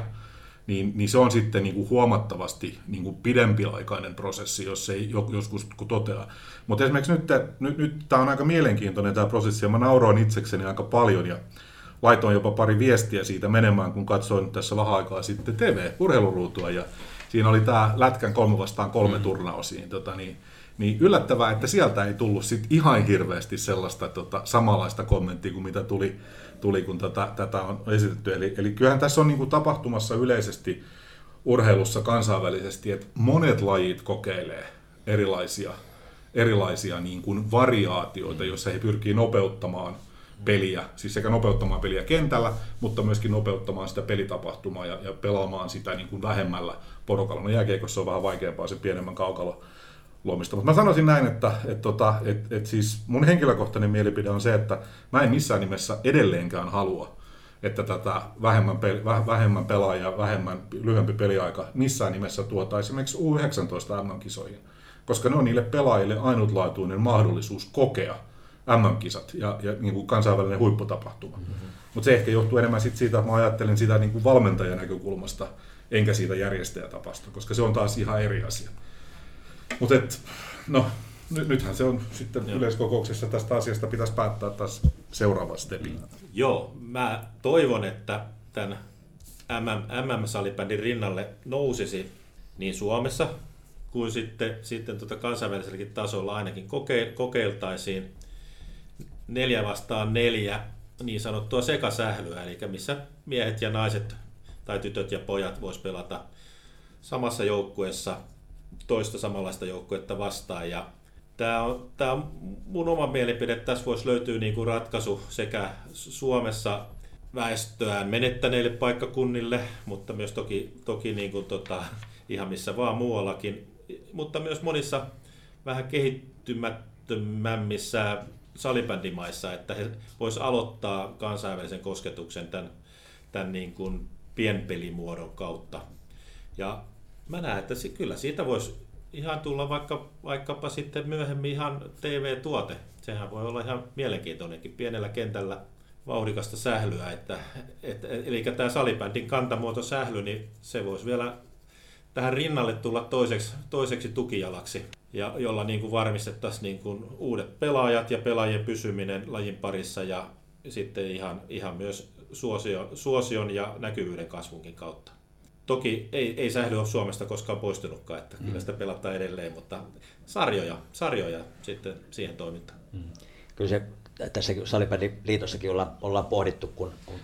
niin, niin se on sitten niin kuin huomattavasti niin kuin pidempiaikainen prosessi, jos se ei joskus toteaa. Mutta esimerkiksi nyt, nyt, nyt tämä on aika mielenkiintoinen tämä prosessi, ja mä nauroin itsekseni aika paljon, ja laitoin jopa pari viestiä siitä menemään, kun katsoin tässä vähän aikaa sitten TV-urheiluruutua, ja siinä oli tämä Lätkän kolme vastaan kolme mm. turnaus, niin, tota, niin, niin yllättävää, että sieltä ei tullut sit ihan hirveästi sellaista tota, samanlaista kommenttia kuin mitä tuli tuli, kun tätä, tätä on esitetty. Eli, eli kyllähän tässä on niin kuin tapahtumassa yleisesti urheilussa kansainvälisesti, että monet lajit kokeilee erilaisia, erilaisia niin kuin variaatioita, joissa he pyrkii nopeuttamaan peliä, siis sekä nopeuttamaan peliä kentällä, mutta myöskin nopeuttamaan sitä pelitapahtumaa ja, ja pelaamaan sitä niin kuin vähemmällä porukalla. No jääkiekossa on vähän vaikeampaa se pienemmän kaukalo luomista. Mutta mä sanoisin näin, että et, tota, et, et siis mun henkilökohtainen mielipide on se, että mä en missään nimessä edelleenkään halua, että tätä vähemmän, peli, vähemmän pelaajia, vähemmän lyhyempi peliaika missään nimessä tuota esimerkiksi U19 MM-kisoihin, koska ne on niille pelaajille ainutlaatuinen mahdollisuus kokea MM-kisat ja, ja niin kuin kansainvälinen huipputapahtuma. Mm-hmm. Mutta se ehkä johtuu enemmän sit siitä, että mä ajattelen sitä niin kuin valmentajan näkökulmasta, enkä siitä järjestäjätapasta, koska se on taas ihan eri asia. Mutta no, nythän se on sitten Joo. yleiskokouksessa tästä asiasta pitäisi päättää taas seuraava stepi. Joo, mä toivon, että tämän MM-salibändin rinnalle nousisi niin Suomessa kuin sitten, sitten tuota kansainväliselläkin tasolla ainakin koke, kokeiltaisiin neljä vastaan neljä niin sanottua sekasählyä, eli missä miehet ja naiset tai tytöt ja pojat vois pelata samassa joukkueessa toista samanlaista joukkuetta vastaan. Ja tämä on, tämä on mun oma mielipide, että tässä voisi löytyä niin kuin ratkaisu sekä Suomessa väestöään menettäneille paikkakunnille, mutta myös toki, toki niin kuin tota, ihan missä vaan muuallakin, mutta myös monissa vähän kehittymättömämmissä salibändimaissa, että he vois aloittaa kansainvälisen kosketuksen tämän, tämän niin kuin pienpelimuodon kautta. Ja mä näen, että kyllä siitä voisi ihan tulla vaikka, vaikkapa sitten myöhemmin ihan TV-tuote. Sehän voi olla ihan mielenkiintoinenkin pienellä kentällä vauhdikasta sählyä. Että, et, eli tämä salibändin kantamuoto sähly, niin se voisi vielä tähän rinnalle tulla toiseksi, toiseksi tukijalaksi, ja jolla niin kuin varmistettaisiin niin kuin uudet pelaajat ja pelaajien pysyminen lajin parissa ja sitten ihan, ihan myös suosio, suosion ja näkyvyyden kasvunkin kautta. Toki ei, ei sähly ole Suomesta koskaan poistunutkaan, että mm. kyllä sitä pelataan edelleen, mutta sarjoja, sarjoja sitten siihen toimintaan. Mm. Kyllä se tässä liitossakin ollaan, ollaan pohdittu, kun, kun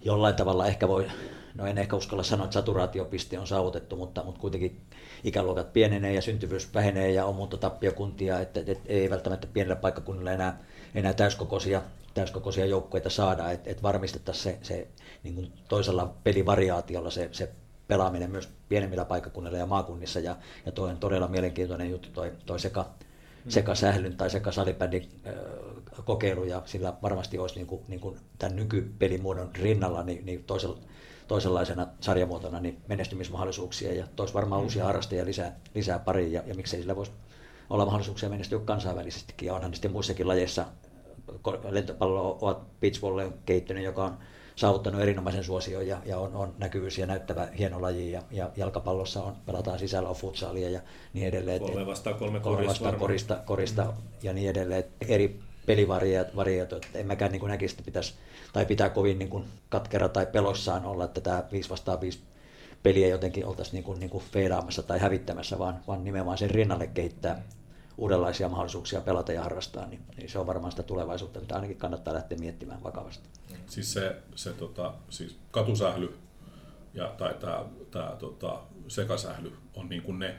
jollain tavalla ehkä voi, no en ehkä uskalla sanoa, että saturaatiopiste on saavutettu, mutta, mutta kuitenkin ikäluokat pienenee ja syntyvyys vähenee ja on muuttotappiokuntia, että, että ei välttämättä pienellä paikkakunnilla enää, enää täyskokoisia, täyskokoisia joukkueita saada, että, että varmistettaisiin se, se niin kuin toisella pelivariaatiolla se, se pelaaminen myös pienemmillä paikkakunnilla ja maakunnissa. Ja, ja toi on todella mielenkiintoinen juttu, toi, toi seka, seka sählyn tai seka salibändin kokeilu, ja sillä varmasti olisi niin kuin, niin kuin tämän nykypelimuodon rinnalla niin, niin toisella, toisenlaisena sarjamuotona niin menestymismahdollisuuksia ja toisi varmaan mm. uusia harrastajia lisää, lisää pariin ja, ja miksei sillä voisi olla mahdollisuuksia menestyä kansainvälisestikin ja onhan sitten muissakin lajeissa lentopallo ovat beach volley kehittynyt, joka on saavuttanut erinomaisen suosion ja, ja on, on näkyvyys ja näyttävä hieno laji ja, ja jalkapallossa on, pelataan sisällä on futsaalia ja niin edelleen. Kolme vastaan kolme, kolme vastaan korista, korista mm. ja niin edelleen. Eri pelivariot, että en mäkään niin näkisi, että pitäisi, tai pitää kovin niin kuin katkera tai pelossaan olla, että tämä 5 vastaan 5 peliä jotenkin oltaisiin niin kuin, niin kuin feidaamassa tai hävittämässä, vaan, vaan nimenomaan sen rinnalle kehittää uudenlaisia mahdollisuuksia pelata ja harrastaa, niin, niin se on varmaan sitä tulevaisuutta, mitä ainakin kannattaa lähteä miettimään vakavasti. Siis se, se tota, siis katusähly ja, tai tämä tota, sekasähly on niin kuin ne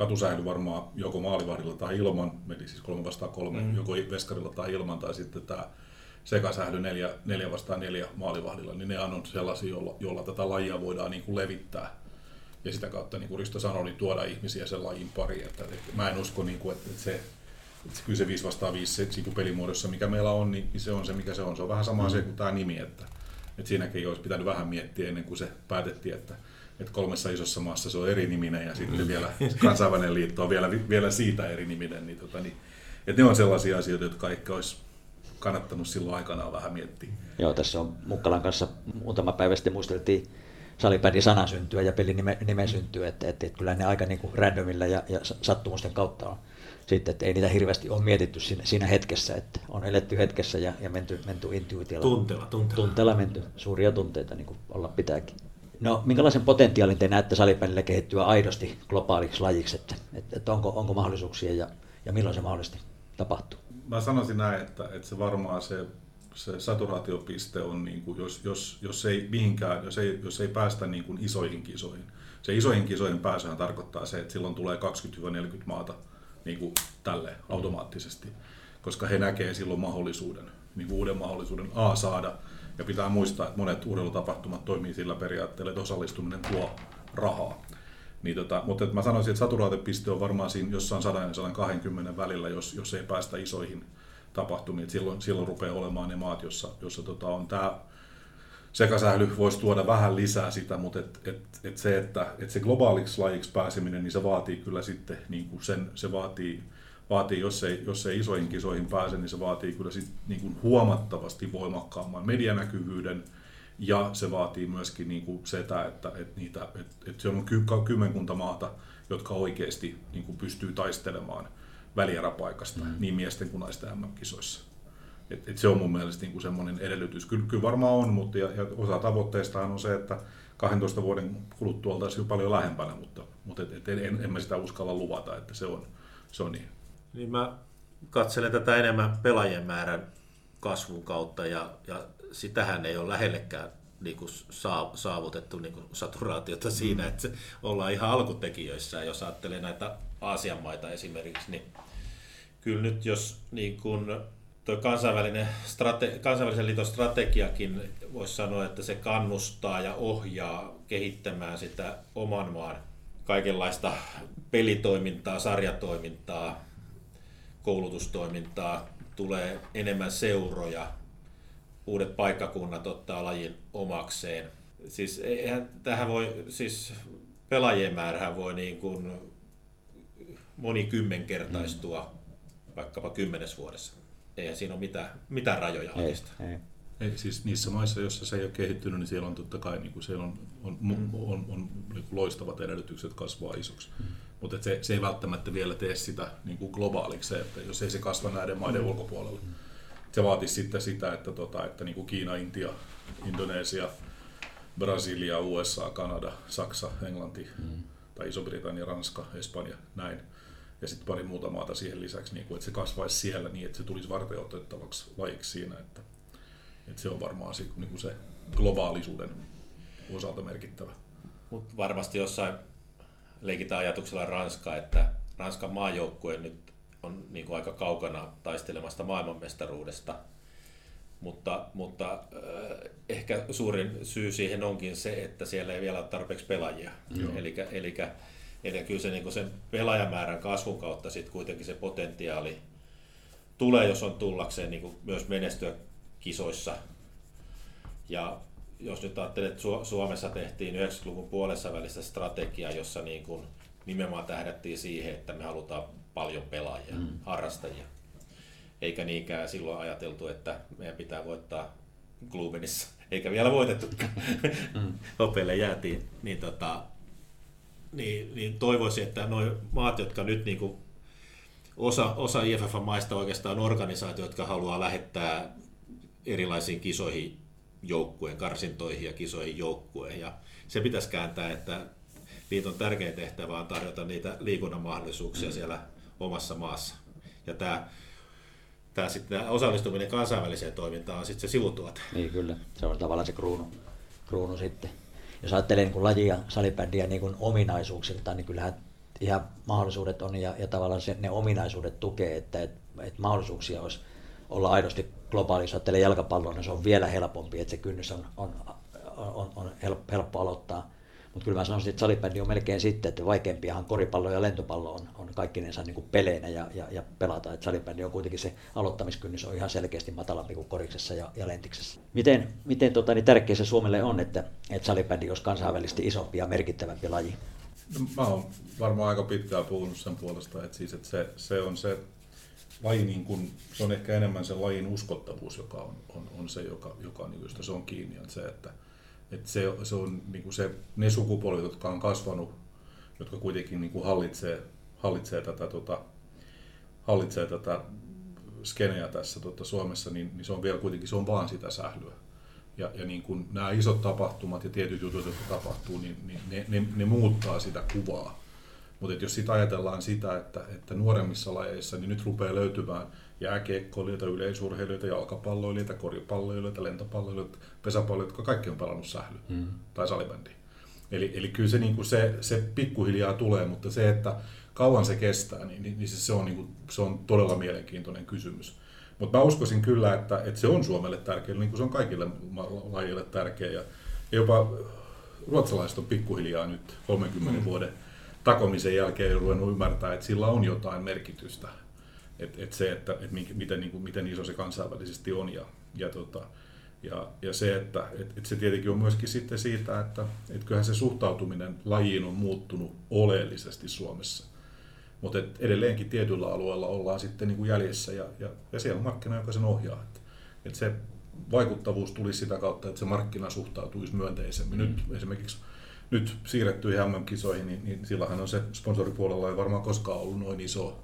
katusähly varmaan joko maalivahdilla tai ilman, eli siis kolme vastaan kolme, mm. joko veskarilla tai ilman, tai sitten tämä sekasähly neljä, neljä vastaan neljä maalivahdilla, niin ne on sellaisia, jolla, jolla tätä lajia voidaan niin kuin levittää ja sitä kautta, niin kuin Risto sanoi, niin tuoda ihmisiä sen lajin pariin. Että, että mä en usko, niin kuin, että, että se, että kyllä se 5 vastaan 5 se, se pelimuodossa, mikä meillä on, niin se on se, mikä se on. Se on vähän sama mm. asia kuin tämä nimi, että, että siinäkin olisi pitänyt vähän miettiä ennen kuin se päätettiin, että, että kolmessa isossa maassa se on eri niminen ja sitten mm. vielä kansainvälinen liitto on vielä, vielä siitä eri niminen. Niin, tota, niin, että ne on sellaisia asioita, jotka ehkä olisi kannattanut silloin aikanaan vähän miettiä. Joo, tässä on Mukkalan kanssa muutama päivä sitten muisteltiin salipädin sana syntyä ja pelin nime, nime syntyä, että, että, että kyllä ne aika niin kuin randomilla ja, ja sattumusten kautta on sitten, että ei niitä hirveästi ole mietitty siinä, siinä hetkessä, että on eletty hetkessä ja, ja menty, menty intuitiolla. Tunteella, tunteella. Tunteella menty, suuria tunteita niin kuin olla pitääkin. No, minkälaisen potentiaalin te näette salipelillä kehittyä aidosti globaaliksi lajiksi, että, että, onko, onko mahdollisuuksia ja, ja milloin se mahdollisesti tapahtuu? Mä sanoisin näin, että, että se varmaan se se saturaatiopiste on, niin kuin, jos, jos, jos ei mihinkään, jos ei, jos ei päästä niin kuin isoihin kisoihin. Se isoihin kisoihin pääsyhän tarkoittaa se, että silloin tulee 20-40 maata niin kuin tälle automaattisesti, koska he näkee silloin mahdollisuuden, niin kuin uuden mahdollisuuden A saada, ja pitää muistaa, että monet urheilutapahtumat toimii sillä periaatteella, että osallistuminen tuo rahaa. Niin tota, mutta mä sanoisin, että saturaatipiste on varmaan siinä jossain 100 ja 120 välillä, jos, jos ei päästä isoihin tapahtumia. Et silloin, silloin rupeaa olemaan ne maat, jossa, jossa tota on tämä sekasähly voisi tuoda vähän lisää sitä, mutta et, et, et se, että et se globaaliksi lajiksi pääseminen, niin se vaatii kyllä sitten niin kuin sen, se vaatii, vaatii jos, ei, jos ei isoihin kisoihin pääse, niin se vaatii kyllä sit niin kuin huomattavasti voimakkaamman medianäkyvyyden, ja se vaatii myöskin niin kuin sitä, että, että, niitä, että, että se on kymmenkunta maata, jotka oikeasti niin kuin pystyy taistelemaan – välieräpaikasta mm. niin miesten kuin naisten MM-kisoissa. Et, et se on mun mielestä niin kuin semmoinen edellytys. Kyllä, kyllä varmaan on, mutta ja, ja osa tavoitteistahan on se, että 12 vuoden kuluttua oltaisiin paljon lähempänä, mutta, mutta et, et en, en, en mä sitä uskalla luvata, että se on, se on niin. Niin mä katselen tätä enemmän pelaajien määrän kasvun kautta ja, ja sitähän ei ole lähellekään niin kuin saavutettu niin kuin saturaatiota siinä, että ollaan ihan alkutekijöissä. Jos ajattelee näitä Aasian maita esimerkiksi, niin kyllä nyt jos niin kuin tuo kansainvälinen strate, kansainvälisen liiton strategiakin voisi sanoa, että se kannustaa ja ohjaa kehittämään sitä oman maan kaikenlaista pelitoimintaa, sarjatoimintaa, koulutustoimintaa, tulee enemmän seuroja, uudet paikkakunnat ottaa lajin omakseen. Siis eihän, tähän voi, siis pelaajien määrähän voi niin kuin monikymmenkertaistua mm. vaikkapa kymmenes vuodessa. Eihän siinä ole mitään, mitään rajoja ei, ei. Ei, siis niissä maissa, joissa se ei ole kehittynyt, niin siellä on totta kai niin kuin siellä on, on, mm. on, on, on niin kuin loistavat edellytykset kasvaa isoksi. Mm. Mutta se, se ei välttämättä vielä tee sitä niin kuin globaaliksi, että jos ei se kasva näiden maiden mm. ulkopuolella. Se vaatisi sitten sitä, että, tota, että niin kuin Kiina, Intia, Indonesia, Brasilia, USA, Kanada, Saksa, Englanti mm. tai Iso-Britannia, Ranska, Espanja, näin, ja sitten pari muuta maata siihen lisäksi, niin kuin, että se kasvaisi siellä niin, että se tulisi varteenotettavaksi lajiksi siinä, että, että se on varmaan se, niin kuin se globaalisuuden osalta merkittävä. Mutta varmasti jossain leikitään ajatuksella Ranska, että Ranskan maajoukkue nyt on niin kuin aika kaukana taistelemasta maailmanmestaruudesta. Mutta, mutta äh, ehkä suurin syy siihen onkin se, että siellä ei vielä ole tarpeeksi pelaajia. Eli, eli, eli kyllä se niin sen pelaajamäärän kasvun kautta sitten kuitenkin se potentiaali tulee, jos on tullakseen niin kuin myös menestyä kisoissa. Ja jos nyt ajattelee, että Suomessa tehtiin 90-luvun puolessa välissä strategia, jossa niin kuin nimenomaan tähdättiin siihen, että me halutaan paljon pelaajia, mm. harrastajia. Eikä niinkään silloin ajateltu, että meidän pitää voittaa Glubenissa, eikä vielä voitettu. Mm. Hopeille jäätiin. Niin, tota, niin, niin toivoisin, että nuo maat, jotka nyt niin kuin osa, osa IFF-maista oikeastaan on organisaatio, jotka haluaa lähettää erilaisiin kisoihin joukkueen, karsintoihin ja kisoihin joukkueen. Ja se pitäisi kääntää, että liiton tärkein tehtävä on tarjota niitä liikunnan mahdollisuuksia siellä omassa maassa. Ja tämä, tämä, sitten, tämä osallistuminen kansainväliseen toimintaan on sitten se sivutuote. Niin kyllä, se on tavallaan se kruunu, kruunu sitten. Jos ajattelee niin kuin lajia, salibändiä niin kuin ominaisuuksilta, niin kyllähän ihan mahdollisuudet on ja, ja tavallaan se, ne ominaisuudet tukee, että, että, että mahdollisuuksia olisi olla aidosti globaali, jos ajattelee niin se on vielä helpompi, että se kynnys on, on, on, on helppo, helppo aloittaa. Mutta kyllä mä sanoisin, että salibändi on melkein sitten, että vaikeampiahan koripallo ja lentopallo on, on kaikkinensa niin kuin peleinä ja, ja, ja pelata. Että salibändi on kuitenkin se aloittamiskynnys on ihan selkeästi matalampi kuin koriksessa ja, ja lentiksessä. Miten, miten tota, niin tärkeä se Suomelle on, että, että salibändi olisi kansainvälisesti isompi ja merkittävämpi laji? No, mä oon varmaan aika pitkään puhunut sen puolesta, että, siis, että se, se on se laji, niin kun, se on ehkä enemmän se lajin uskottavuus, joka on, on, on se, joka, joka niin josta se on kiinni. Että se, että, että se, se on niin kuin se, ne sukupolvet, jotka on kasvanut, jotka kuitenkin niin kuin hallitsee, hallitsee tätä, tota, hallitsee tätä skeneä tässä tota, Suomessa, niin, niin, se on vielä kuitenkin se on vaan sitä sählyä. Ja, ja niin kuin nämä isot tapahtumat ja tietyt jutut, jotka tapahtuu, niin, niin ne, ne, ne muuttaa sitä kuvaa. Mutta jos sitä ajatellaan sitä, että, että nuoremmissa lajeissa, niin nyt rupeaa löytymään jääkiekkoilijoita, yleisurheilijoita, jalkapalloilijoita, koripalloilijoita, lentopalloilijoita, pesäpalloilijoita, jotka kaikki on pelannut sähly mm. tai salibändi. Eli, eli kyllä se, niin kuin se, se pikkuhiljaa tulee, mutta se, että kauan se kestää, niin, niin, niin se, se, on, niin kuin, se on todella mielenkiintoinen kysymys. Mutta mä uskoisin kyllä, että, että se on Suomelle tärkeä, niin kuin se on kaikille lajille tärkeä. Ja jopa ruotsalaiset on pikkuhiljaa nyt 30 mm. vuoden takomisen jälkeen ruvennut ymmärtää, että sillä on jotain merkitystä. Että et se, että et miten, niin kuin, miten iso se kansainvälisesti on. Ja, ja, tota, ja, ja se, että et, et se tietenkin on myöskin sitten siitä, että et kyllähän se suhtautuminen lajiin on muuttunut oleellisesti Suomessa. Mutta edelleenkin tietyllä alueella ollaan sitten niin kuin jäljessä ja, ja, ja siellä on markkina, joka sen ohjaa. Että et se vaikuttavuus tulisi sitä kautta, että se markkina suhtautuisi myönteisemmin. Mm. Nyt esimerkiksi nyt siirrettyihin MM-kisoihin, niin, niin sillähän on se sponsoripuolella ei varmaan koskaan ollut noin iso,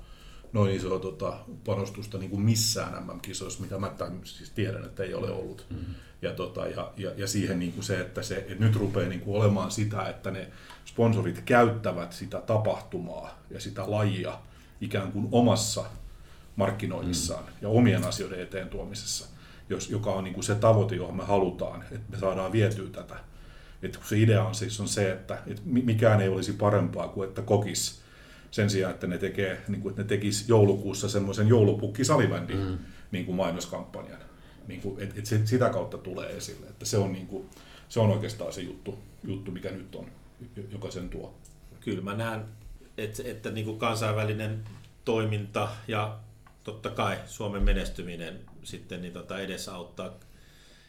noin iso tota, panostusta niin kuin missään MM-kisoissa, mitä mä tämän, siis tiedän, että ei ole ollut. Mm-hmm. Ja, tota, ja, ja, ja siihen niin kuin se, että, se, että nyt rupeaa niin kuin olemaan sitä, että ne sponsorit käyttävät sitä tapahtumaa ja sitä lajia ikään kuin omassa markkinoinnissaan mm. ja omien asioiden eteen tuomisessa, jos, joka on niin kuin se tavoite, johon me halutaan, että me saadaan vietyä tätä että kun se idea on siis on se, että, että mikään ei olisi parempaa kuin että kokis sen sijaan, että ne, tekee, niin kuin, että ne tekisi joulukuussa semmoisen joulupukki-salibändin mm. niin kuin mainoskampanjan. Niin kuin, että, että se sitä kautta tulee esille. Että se on, niin kuin, se on oikeastaan se juttu, juttu, mikä nyt on, joka sen tuo. Kyllä mä näen, että, että niin kuin kansainvälinen toiminta ja totta kai Suomen menestyminen sitten niin tota edesauttaa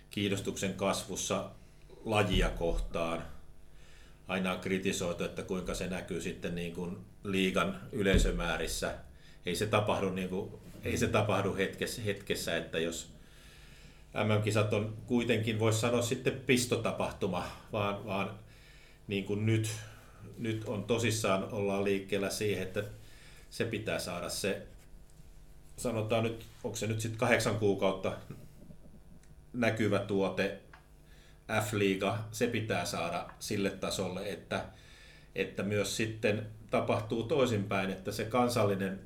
kiinnostuksen kasvussa lajia kohtaan. Aina on kritisoitu, että kuinka se näkyy sitten niin kuin liigan yleisömäärissä. Ei se tapahdu, niin kuin, ei se tapahdu hetkessä, hetkessä, että jos MM-kisat on kuitenkin, voisi sanoa sitten pistotapahtuma, vaan, vaan niin kuin nyt, nyt on tosissaan ollaan liikkeellä siihen, että se pitää saada se, sanotaan nyt, onko se nyt sitten kahdeksan kuukautta näkyvä tuote F-liiga, se pitää saada sille tasolle, että, että myös sitten tapahtuu toisinpäin, että se kansallinen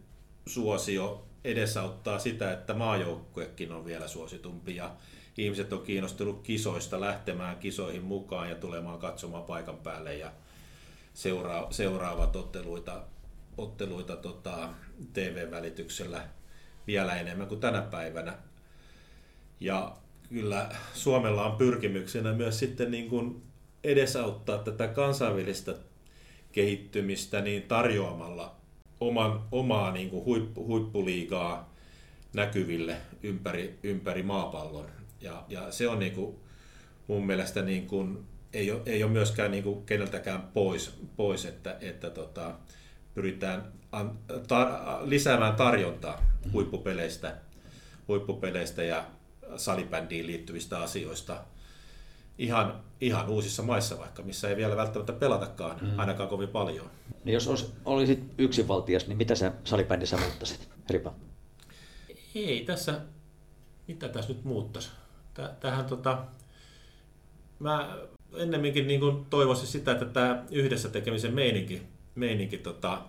suosio edesauttaa sitä, että maajoukkuekin on vielä suositumpi ja ihmiset on kiinnostunut kisoista lähtemään kisoihin mukaan ja tulemaan katsomaan paikan päälle ja seuraa, seuraavat otteluita, otteluita tota, TV-välityksellä vielä enemmän kuin tänä päivänä. Ja kyllä Suomella on pyrkimyksenä myös sitten niin kuin edesauttaa tätä kansainvälistä kehittymistä niin tarjoamalla oman, omaa niin kuin huippu, huippuliigaa näkyville ympäri, ympäri maapallon. Ja, ja se on niin kuin mun mielestä niin kuin, ei, ole, ei ole myöskään niin kuin keneltäkään pois, pois että, että tota, pyritään an, tar, lisäämään tarjontaa huippupeleistä, huippupeleistä ja salibändiin liittyvistä asioista ihan, ihan uusissa maissa vaikka, missä ei vielä välttämättä pelatakaan mm. ainakaan kovin paljon. Niin jos olisit yksinvaltias, niin mitä sä salibändissä muuttaisit, Ripa? Ei tässä, mitä tässä nyt muuttaisi? Tähän tota, mä ennemminkin niin kuin toivoisin sitä, että tämä yhdessä tekemisen meininki, meininki tota,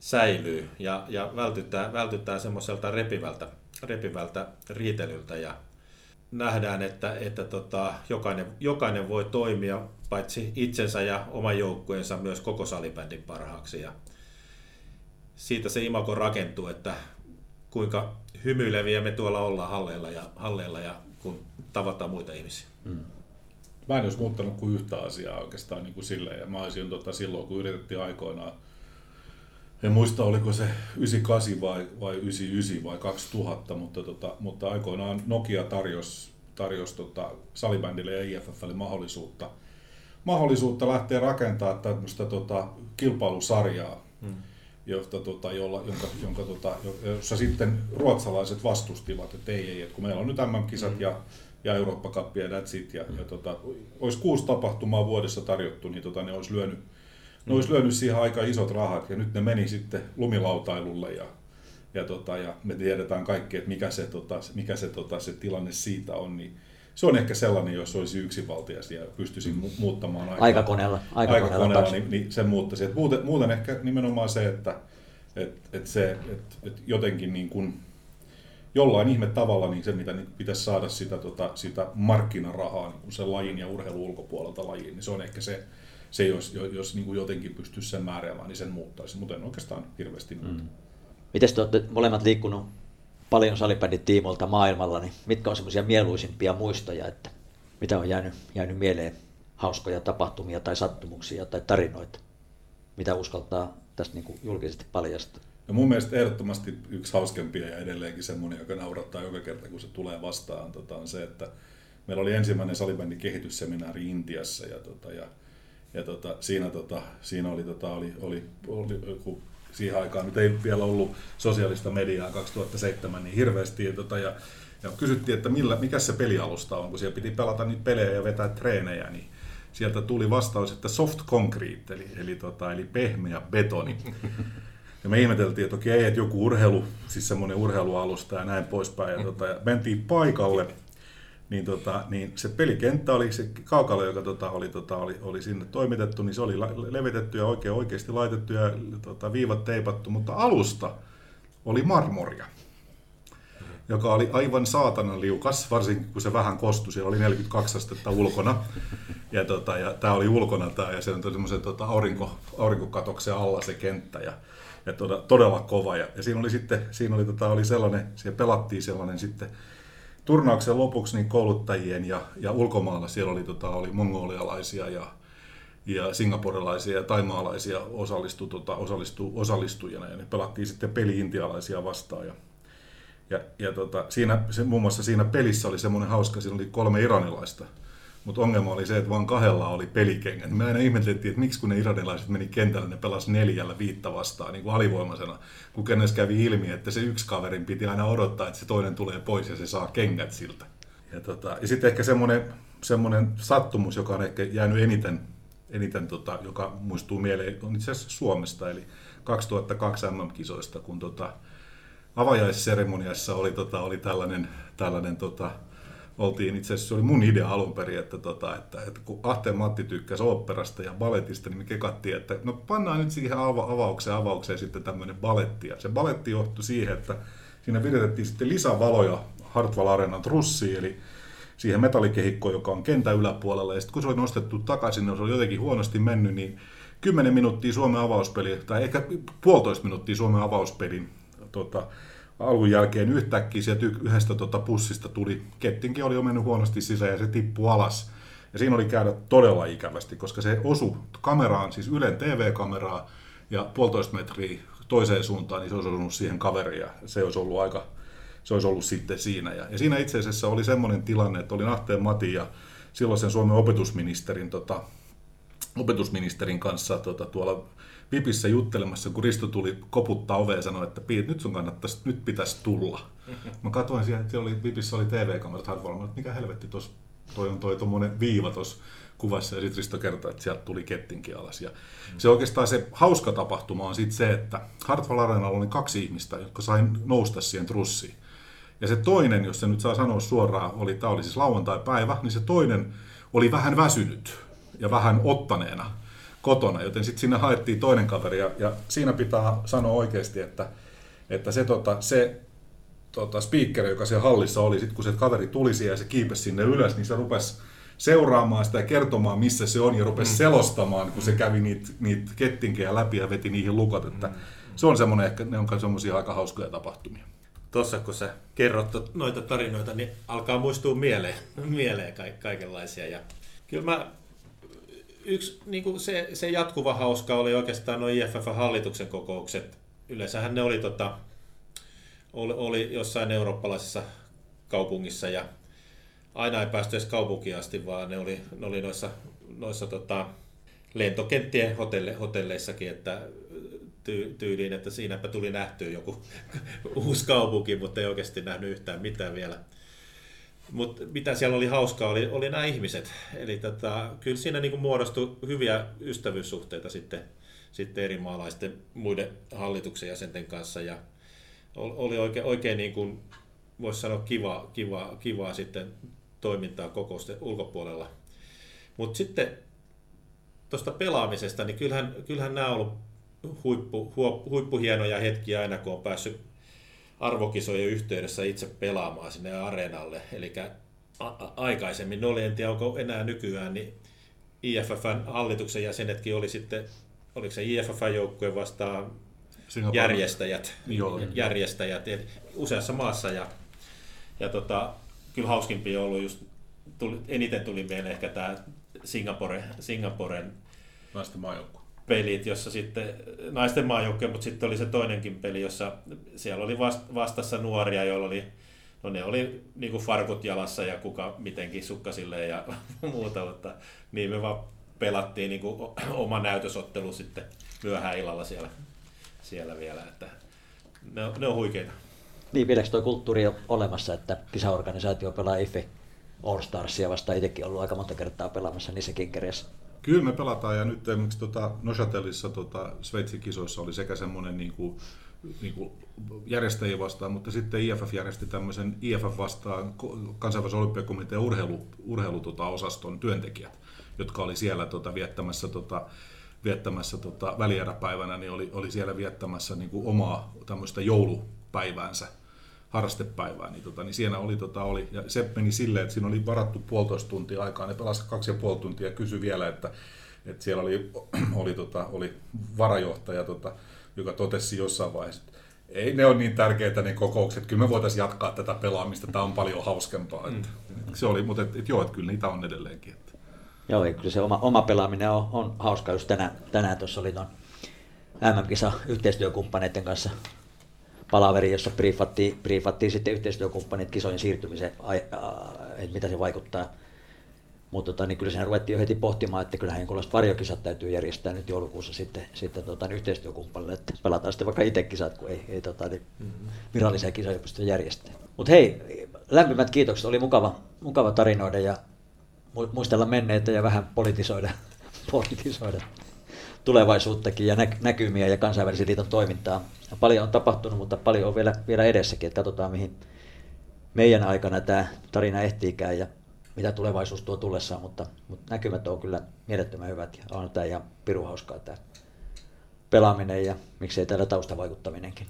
säilyy ja, ja vältytään, vältytään semmoiselta repivältä, repivältä riitelyltä ja nähdään, että, että tota, jokainen, jokainen voi toimia paitsi itsensä ja oman joukkueensa myös koko salibändin parhaaksi. Ja siitä se imako rakentuu, että kuinka hymyileviä me tuolla ollaan halleilla ja, halleilla ja kun tavataan muita ihmisiä. Mm. Mä en olisi muuttanut kuin yhtä asiaa oikeastaan niin kuin silleen. Ja mä olisin tota, silloin, kun yritettiin aikoinaan en muista oliko se 98 vai, vai 99 vai 2000, mutta, tota, mutta aikoinaan Nokia tarjosi tarjos, tota, salibändille ja IFFlle mahdollisuutta, mahdollisuutta lähteä rakentamaan tämmöistä tota, kilpailusarjaa, hmm. josta, tota, jolla, jonka, jonka, tota, jossa sitten ruotsalaiset vastustivat, että ei, ei, että kun meillä on nyt MM-kisat hmm. ja, ja Eurooppa-kappi ja that's it, ja, ja tota, olisi kuusi tapahtumaa vuodessa tarjottu, niin tota, ne olisi lyönyt ne olisi lyönyt siihen aika isot rahat ja nyt ne meni sitten lumilautailulle ja, ja, tota, ja me tiedetään kaikki, että mikä se, tota, mikä se, tota, se tilanne siitä on, niin se on ehkä sellainen, jos olisi yksinvaltias ja pystyisin mu- muuttamaan aika, aikakoneella, aikakoneella, aikakoneella niin, niin se muuttaisi. Et muuten, muuten ehkä nimenomaan se, että et, et se, et, et jotenkin niin kuin, jollain ihme tavalla niin se, mitä niin pitäisi saada sitä, tota, sitä markkinarahaa niin sen lajin ja urheilun ulkopuolelta lajiin, niin se on ehkä se, se jos, jos niin kuin jotenkin pystyisi sen määräämään, niin sen muuttaisi, mutta en oikeastaan hirveästi muuta. Mm. Miten te olette molemmat liikkunut paljon salibändin tiimolta maailmalla, niin mitkä on semmoisia mieluisimpia muistoja, että mitä on jäänyt, jäänyt mieleen hauskoja tapahtumia tai sattumuksia tai tarinoita, mitä uskaltaa tästä niin kuin julkisesti paljastaa? No mun mielestä ehdottomasti yksi hauskempia ja edelleenkin semmoinen, joka naurattaa joka kerta, kun se tulee vastaan, tota, on se, että meillä oli ensimmäinen salibändin kehitysseminaari Intiassa ja, tota, ja ja tota, siinä, tota, siinä oli, tota, oli, oli, oli, kun siihen aikaan nyt ei vielä ollut sosiaalista mediaa 2007 niin hirveästi. Ja, tota, ja, ja kysyttiin, että millä, mikä se pelialusta on, kun siellä piti pelata niitä pelejä ja vetää treenejä, niin sieltä tuli vastaus, että soft concrete, eli, eli, tota, eli pehmeä betoni. Ja me ihmeteltiin, että okei, että joku urheilu, siis semmoinen urheilualusta ja näin poispäin. Ja, tota, ja mentiin paikalle niin, tota, niin se pelikenttä oli se kaukalo, joka tota, oli, tota, oli, oli sinne toimitettu, niin se oli levitetty ja oikein oikeasti laitettu ja tota, viivat teipattu, mutta alusta oli marmoria joka oli aivan saatanan liukas, varsinkin kun se vähän kostui, siellä oli 42 astetta ulkona. Ja, tota, ja tämä oli ulkona tämä, ja se on semmoisen tota, aurinko, aurinkokatoksen alla se kenttä. Ja, ja todella, todella kova. Ja, ja siinä oli sitten, siinä oli, tota, oli sellainen, siellä pelattiin sellainen sitten turnauksen lopuksi niin kouluttajien ja, ja ulkomailla siellä oli, tota, oli mongolialaisia ja, ja singaporilaisia ja taimaalaisia osallistu, tota, osallistu, osallistujana ja ne pelattiin sitten peli intialaisia vastaan. Ja, ja, ja tota, siinä, se, muun muassa siinä pelissä oli semmoinen hauska, siinä oli kolme iranilaista mutta ongelma oli se, että vain kahdella oli pelikengät. Me aina ihmeteltiin, että miksi kun ne iranilaiset meni kentälle, ne pelasi neljällä viitta vastaan niin kuin alivoimaisena. Kun kennes kävi ilmi, että se yksi kaverin piti aina odottaa, että se toinen tulee pois ja se saa kengät siltä. Ja, tota, ja sitten ehkä semmoinen, semmoinen sattumus, joka on ehkä jäänyt eniten, eniten tota, joka muistuu mieleen, on itse asiassa Suomesta, eli 2002 MM-kisoista, kun tota, avajaisseremoniassa oli, tota, oli tällainen, tällainen tota, oltiin, itse asiassa se oli mun idea alun perin, että, tota, että, että kun Ahteen Matti tykkäsi oopperasta ja baletista, niin me kekattiin, että no pannaan nyt siihen ava- avaukseen avaukseen sitten tämmöinen baletti. Ja se baletti johtui siihen, että siinä viritettiin sitten lisävaloja Hartwall Arenan trussiin, eli siihen metallikehikkoon, joka on kentän yläpuolella. Ja sitten kun se oli nostettu takaisin, niin se oli jotenkin huonosti mennyt, niin 10 minuuttia Suomen avauspeli, tai ehkä puolitoista minuuttia Suomen avauspelin tota, alun jälkeen yhtäkkiä sieltä yhdestä tota pussista tuli, kettinkin oli jo mennyt huonosti sisään ja se tippui alas. Ja siinä oli käydä todella ikävästi, koska se osui kameraan, siis Ylen TV-kameraa, ja puolitoista metriä toiseen suuntaan, niin se olisi osunut siihen kaveriin, ja se olisi ollut aika, se olisi ollut sitten siinä. Ja, ja siinä itse asiassa oli semmoinen tilanne, että oli Nahteen Mati ja silloisen Suomen opetusministerin, tota, opetusministerin kanssa tota, tuolla Vipissä juttelemassa, kun Risto tuli koputtaa oveen ja sanoi, että Piet, nyt sun kannattaisi, nyt pitäisi tulla. Mä katsoin siellä, että oli, Vipissä oli TV-kamerat harvoilla, että mikä helvetti tuossa, toi on toi tuommoinen viiva tuossa kuvassa, ja sitten Risto kertoi, että sieltä tuli kettinkin alas. Ja mm. se oikeastaan se hauska tapahtuma on sitten se, että Hartwall Arenalla oli kaksi ihmistä, jotka sai nousta siihen trussiin. Ja se toinen, jos se nyt saa sanoa suoraan, oli, tämä oli siis lauantai-päivä, niin se toinen oli vähän väsynyt ja vähän ottaneena kotona, joten sitten sinne haettiin toinen kaveri, ja, ja siinä pitää sanoa oikeasti, että, että se, tota, se tota, speaker, joka siellä hallissa oli, sit kun se kaveri tuli siihen ja se kiipesi sinne ylös, niin se rupesi seuraamaan sitä ja kertomaan, missä se on, ja rupesi mm. selostamaan, kun se kävi niitä niit kettinkejä läpi ja veti niihin lukot, että mm. se on semmoinen, ehkä ne on semmoisia aika hauskoja tapahtumia. Tuossa kun sä kerrot noita tarinoita, niin alkaa muistua mieleen, <laughs> mieleen kaikenlaisia. Ja kyllä mä yksi niin kuin se, se jatkuva hauska oli oikeastaan nuo IFF-hallituksen kokoukset. Yleensähän ne oli, tota, oli, oli jossain eurooppalaisessa kaupungissa ja aina ei päästy edes kaupunkiin asti, vaan ne oli, ne oli noissa, noissa tota, lentokenttien hotelle, hotelleissakin, että ty, tyyliin, että siinäpä tuli nähtyä joku <laughs> uusi kaupunki, mutta ei oikeasti nähnyt yhtään mitään vielä. Mutta mitä siellä oli hauskaa, oli, oli nämä ihmiset. Eli tota, kyllä siinä niin muodostui hyviä ystävyyssuhteita sitten, sitten eri maalaisten muiden hallituksen jäsenten kanssa. Ja oli oikein, oikein niin kuin, voisi sanoa kiva, kiva, kivaa sitten toimintaa kokousten ulkopuolella. Mutta sitten tuosta pelaamisesta, niin kyllähän, kyllähän nämä on ollut huippu, huippuhienoja hetkiä aina, kun on päässyt arvokisojen yhteydessä itse pelaamaan sinne areenalle. Eli aikaisemmin ne oli, en tiedä onko enää nykyään, niin IFFn hallituksen jäsenetkin oli sitten, oliko se IFF-joukkue vastaan Singapore. järjestäjät, Joo. järjestäjät useassa maassa. Ja, ja tota, kyllä hauskimpi on ollut just, tuli, eniten tuli mieleen ehkä tämä Singapore, Singaporen naisten maajoukkue pelit, jossa sitten naisten maajoukkue, mutta sitten oli se toinenkin peli, jossa siellä oli vastassa nuoria, joilla oli, no ne oli niin kuin farkut jalassa ja kuka mitenkin sukkasille ja <laughs> muuta, mutta niin me vaan pelattiin niin kuin oma näytösottelu sitten myöhään illalla siellä, siellä vielä, että ne on, ne on huikeita. Niin, vieläkö tuo kulttuuri on olemassa, että kisaorganisaatio pelaa IFE All Starsia vasta itsekin ollut aika monta kertaa pelaamassa niissä kinkereissä. Kyllä me pelataan ja nyt esimerkiksi tota, Neuchatelissa tota, Sveitsin kisoissa oli sekä semmoinen niin kuin, niin kuin järjestäjiä vastaan, mutta sitten IFF järjesti tämmöisen IFF vastaan kansainvälisen olympiakomitean urheilu, urheilu tota, osaston työntekijät, jotka oli siellä tota, viettämässä tota, viettämässä tota, välieräpäivänä, niin oli, oli siellä viettämässä niin kuin omaa tämmöistä joulupäiväänsä harrastepäivää, niin, tota, niin siinä oli, tota, oli, ja se meni silleen, että siinä oli varattu puolitoista tuntia aikaa, ne pelasivat kaksi ja puoli tuntia ja kysyi vielä, että, että siellä oli, <clears throat> oli, tota, oli varajohtaja, tota, joka totesi jossain vaiheessa, että ei ne ole niin tärkeitä ne kokoukset, kyllä me voitaisiin jatkaa tätä pelaamista, tämä on paljon hauskempaa. Että, mm. Se oli, mutta et, et, joo, että kyllä niitä on edelleenkin. Että. Joo, kyllä se oma, oma pelaaminen on, on hauska. Just tänään, tänään tuossa oli tuon MM-kisa yhteistyökumppaneiden kanssa palaveri, jossa briefattiin, briefattiin sitten yhteistyökumppanit kisojen siirtymiseen, että mitä se vaikuttaa. Mutta tota, niin kyllä siinä ruvettiin jo heti pohtimaan, että kyllähän jonkinlaiset varjokisat täytyy järjestää nyt joulukuussa sitten, sitten tota, niin yhteistyökumppanille, että pelataan sitten vaikka itse kisat, kun ei, ei tota, niin virallisia kisoja pysty järjestämään. Mutta hei, lämpimät kiitokset, oli mukava, mukava tarinoida ja muistella menneitä ja vähän politisoida, <laughs> politisoida tulevaisuuttakin ja näkymiä ja kansainvälisen liiton toimintaa. Paljon on tapahtunut, mutta paljon on vielä, vielä edessäkin, että katsotaan mihin, meidän aikana tämä tarina ehtiikään ja mitä tulevaisuus tuo tullessaan, mutta, mutta näkymät on kyllä mielettömän hyvät ja on tämä ihan piru hauskaa tämä pelaaminen ja miksei täällä taustavaikuttaminenkin.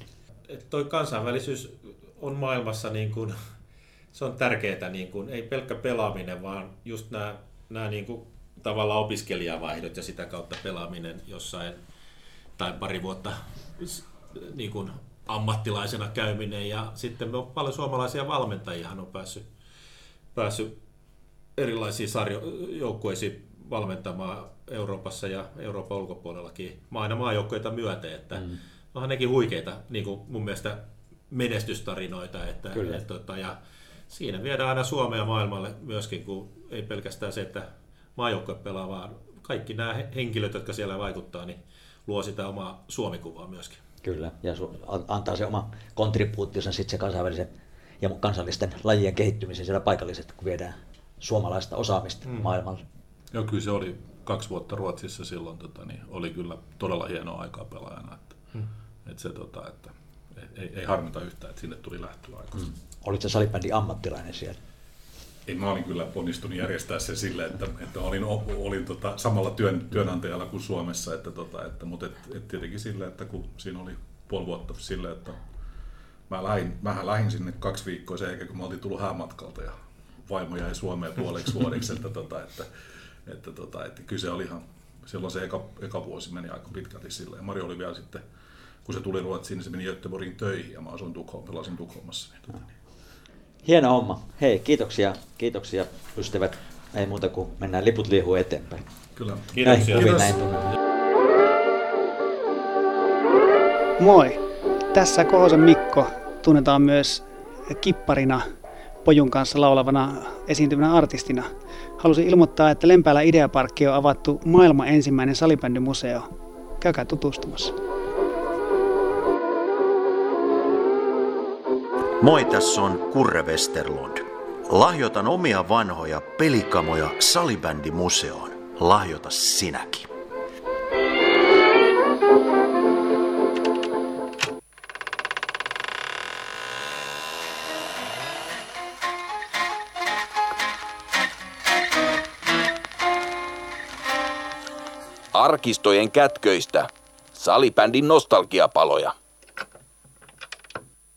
Et toi kansainvälisyys on maailmassa niin kuin, se on tärkeää, niin kuin, ei pelkkä pelaaminen, vaan just nämä, nämä niin kuin, tavallaan opiskelijavaihdot ja sitä kautta pelaaminen jossain tai pari vuotta niin kuin, ammattilaisena käyminen ja sitten me on paljon suomalaisia valmentajia on päässyt, päässyt erilaisiin sarjoukkueisiin valmentamaan Euroopassa ja Euroopan ulkopuolellakin aina maajoukkoita myöten, että mm. onhan nekin huikeita niin kuin mun mielestä menestystarinoita, että, Kyllä. et, tota, ja siinä viedään aina Suomea maailmalle myöskin, kun ei pelkästään se, että maajoukkue pelaa, vaan kaikki nämä henkilöt, jotka siellä vaikuttaa, niin luo sitä omaa Suomikuvaa myöskin. Kyllä, ja antaa se oma kontribuutionsa sitten se kansainvälisen ja kansallisten lajien kehittymisen siellä paikalliset, kun viedään suomalaista osaamista mm. maailmalle. Joo, kyllä se oli kaksi vuotta Ruotsissa silloin, tota, niin oli kyllä todella hienoa aikaa pelaajana. Että, mm. että se, tota, että, ei, ei harmita yhtään, että sinne tuli lähtöaika. Mm. Olitko salibändin ammattilainen siellä? Ei, mä olin kyllä onnistunut järjestää sen sille, että, että olin, olin tota, samalla työn, työnantajalla kuin Suomessa, että, tota, että, mutta et, et tietenkin sille, että kun siinä oli puoli vuotta sille, että mä lähin, mähän lähdin sinne kaksi viikkoa sen jälkeen, kun mä olin tullut häämatkalta ja vaimo jäi Suomeen puoleksi vuodeksi, että, tota, että, että, tota, että kyse oli ihan, silloin se eka, eka vuosi meni aika pitkälti sille. Ja Mari oli vielä sitten, kun se tuli Ruotsiin, niin se meni Göteborgin töihin ja mä asuin Tukholmassa, pelasin Tukholmassa. Niin, tota, niin. Hieno homma. Hei, kiitoksia, kiitoksia ystävät. Ei muuta kuin mennään liput liihuu eteenpäin. Kyllä. Kiitoksia. Näin, näin Moi. Tässä Kohosen Mikko tunnetaan myös kipparina Pojun kanssa laulavana esiintyvänä artistina. Halusin ilmoittaa, että Lempäälä Ideaparkki on avattu maailman ensimmäinen salibändimuseo. Käykää tutustumassa. Moi, tässä on Kurre Westerlund. Lahjoitan omia vanhoja pelikamoja Salibändimuseoon. Lahjoita sinäkin. Arkistojen kätköistä. Salibändin nostalgiapaloja.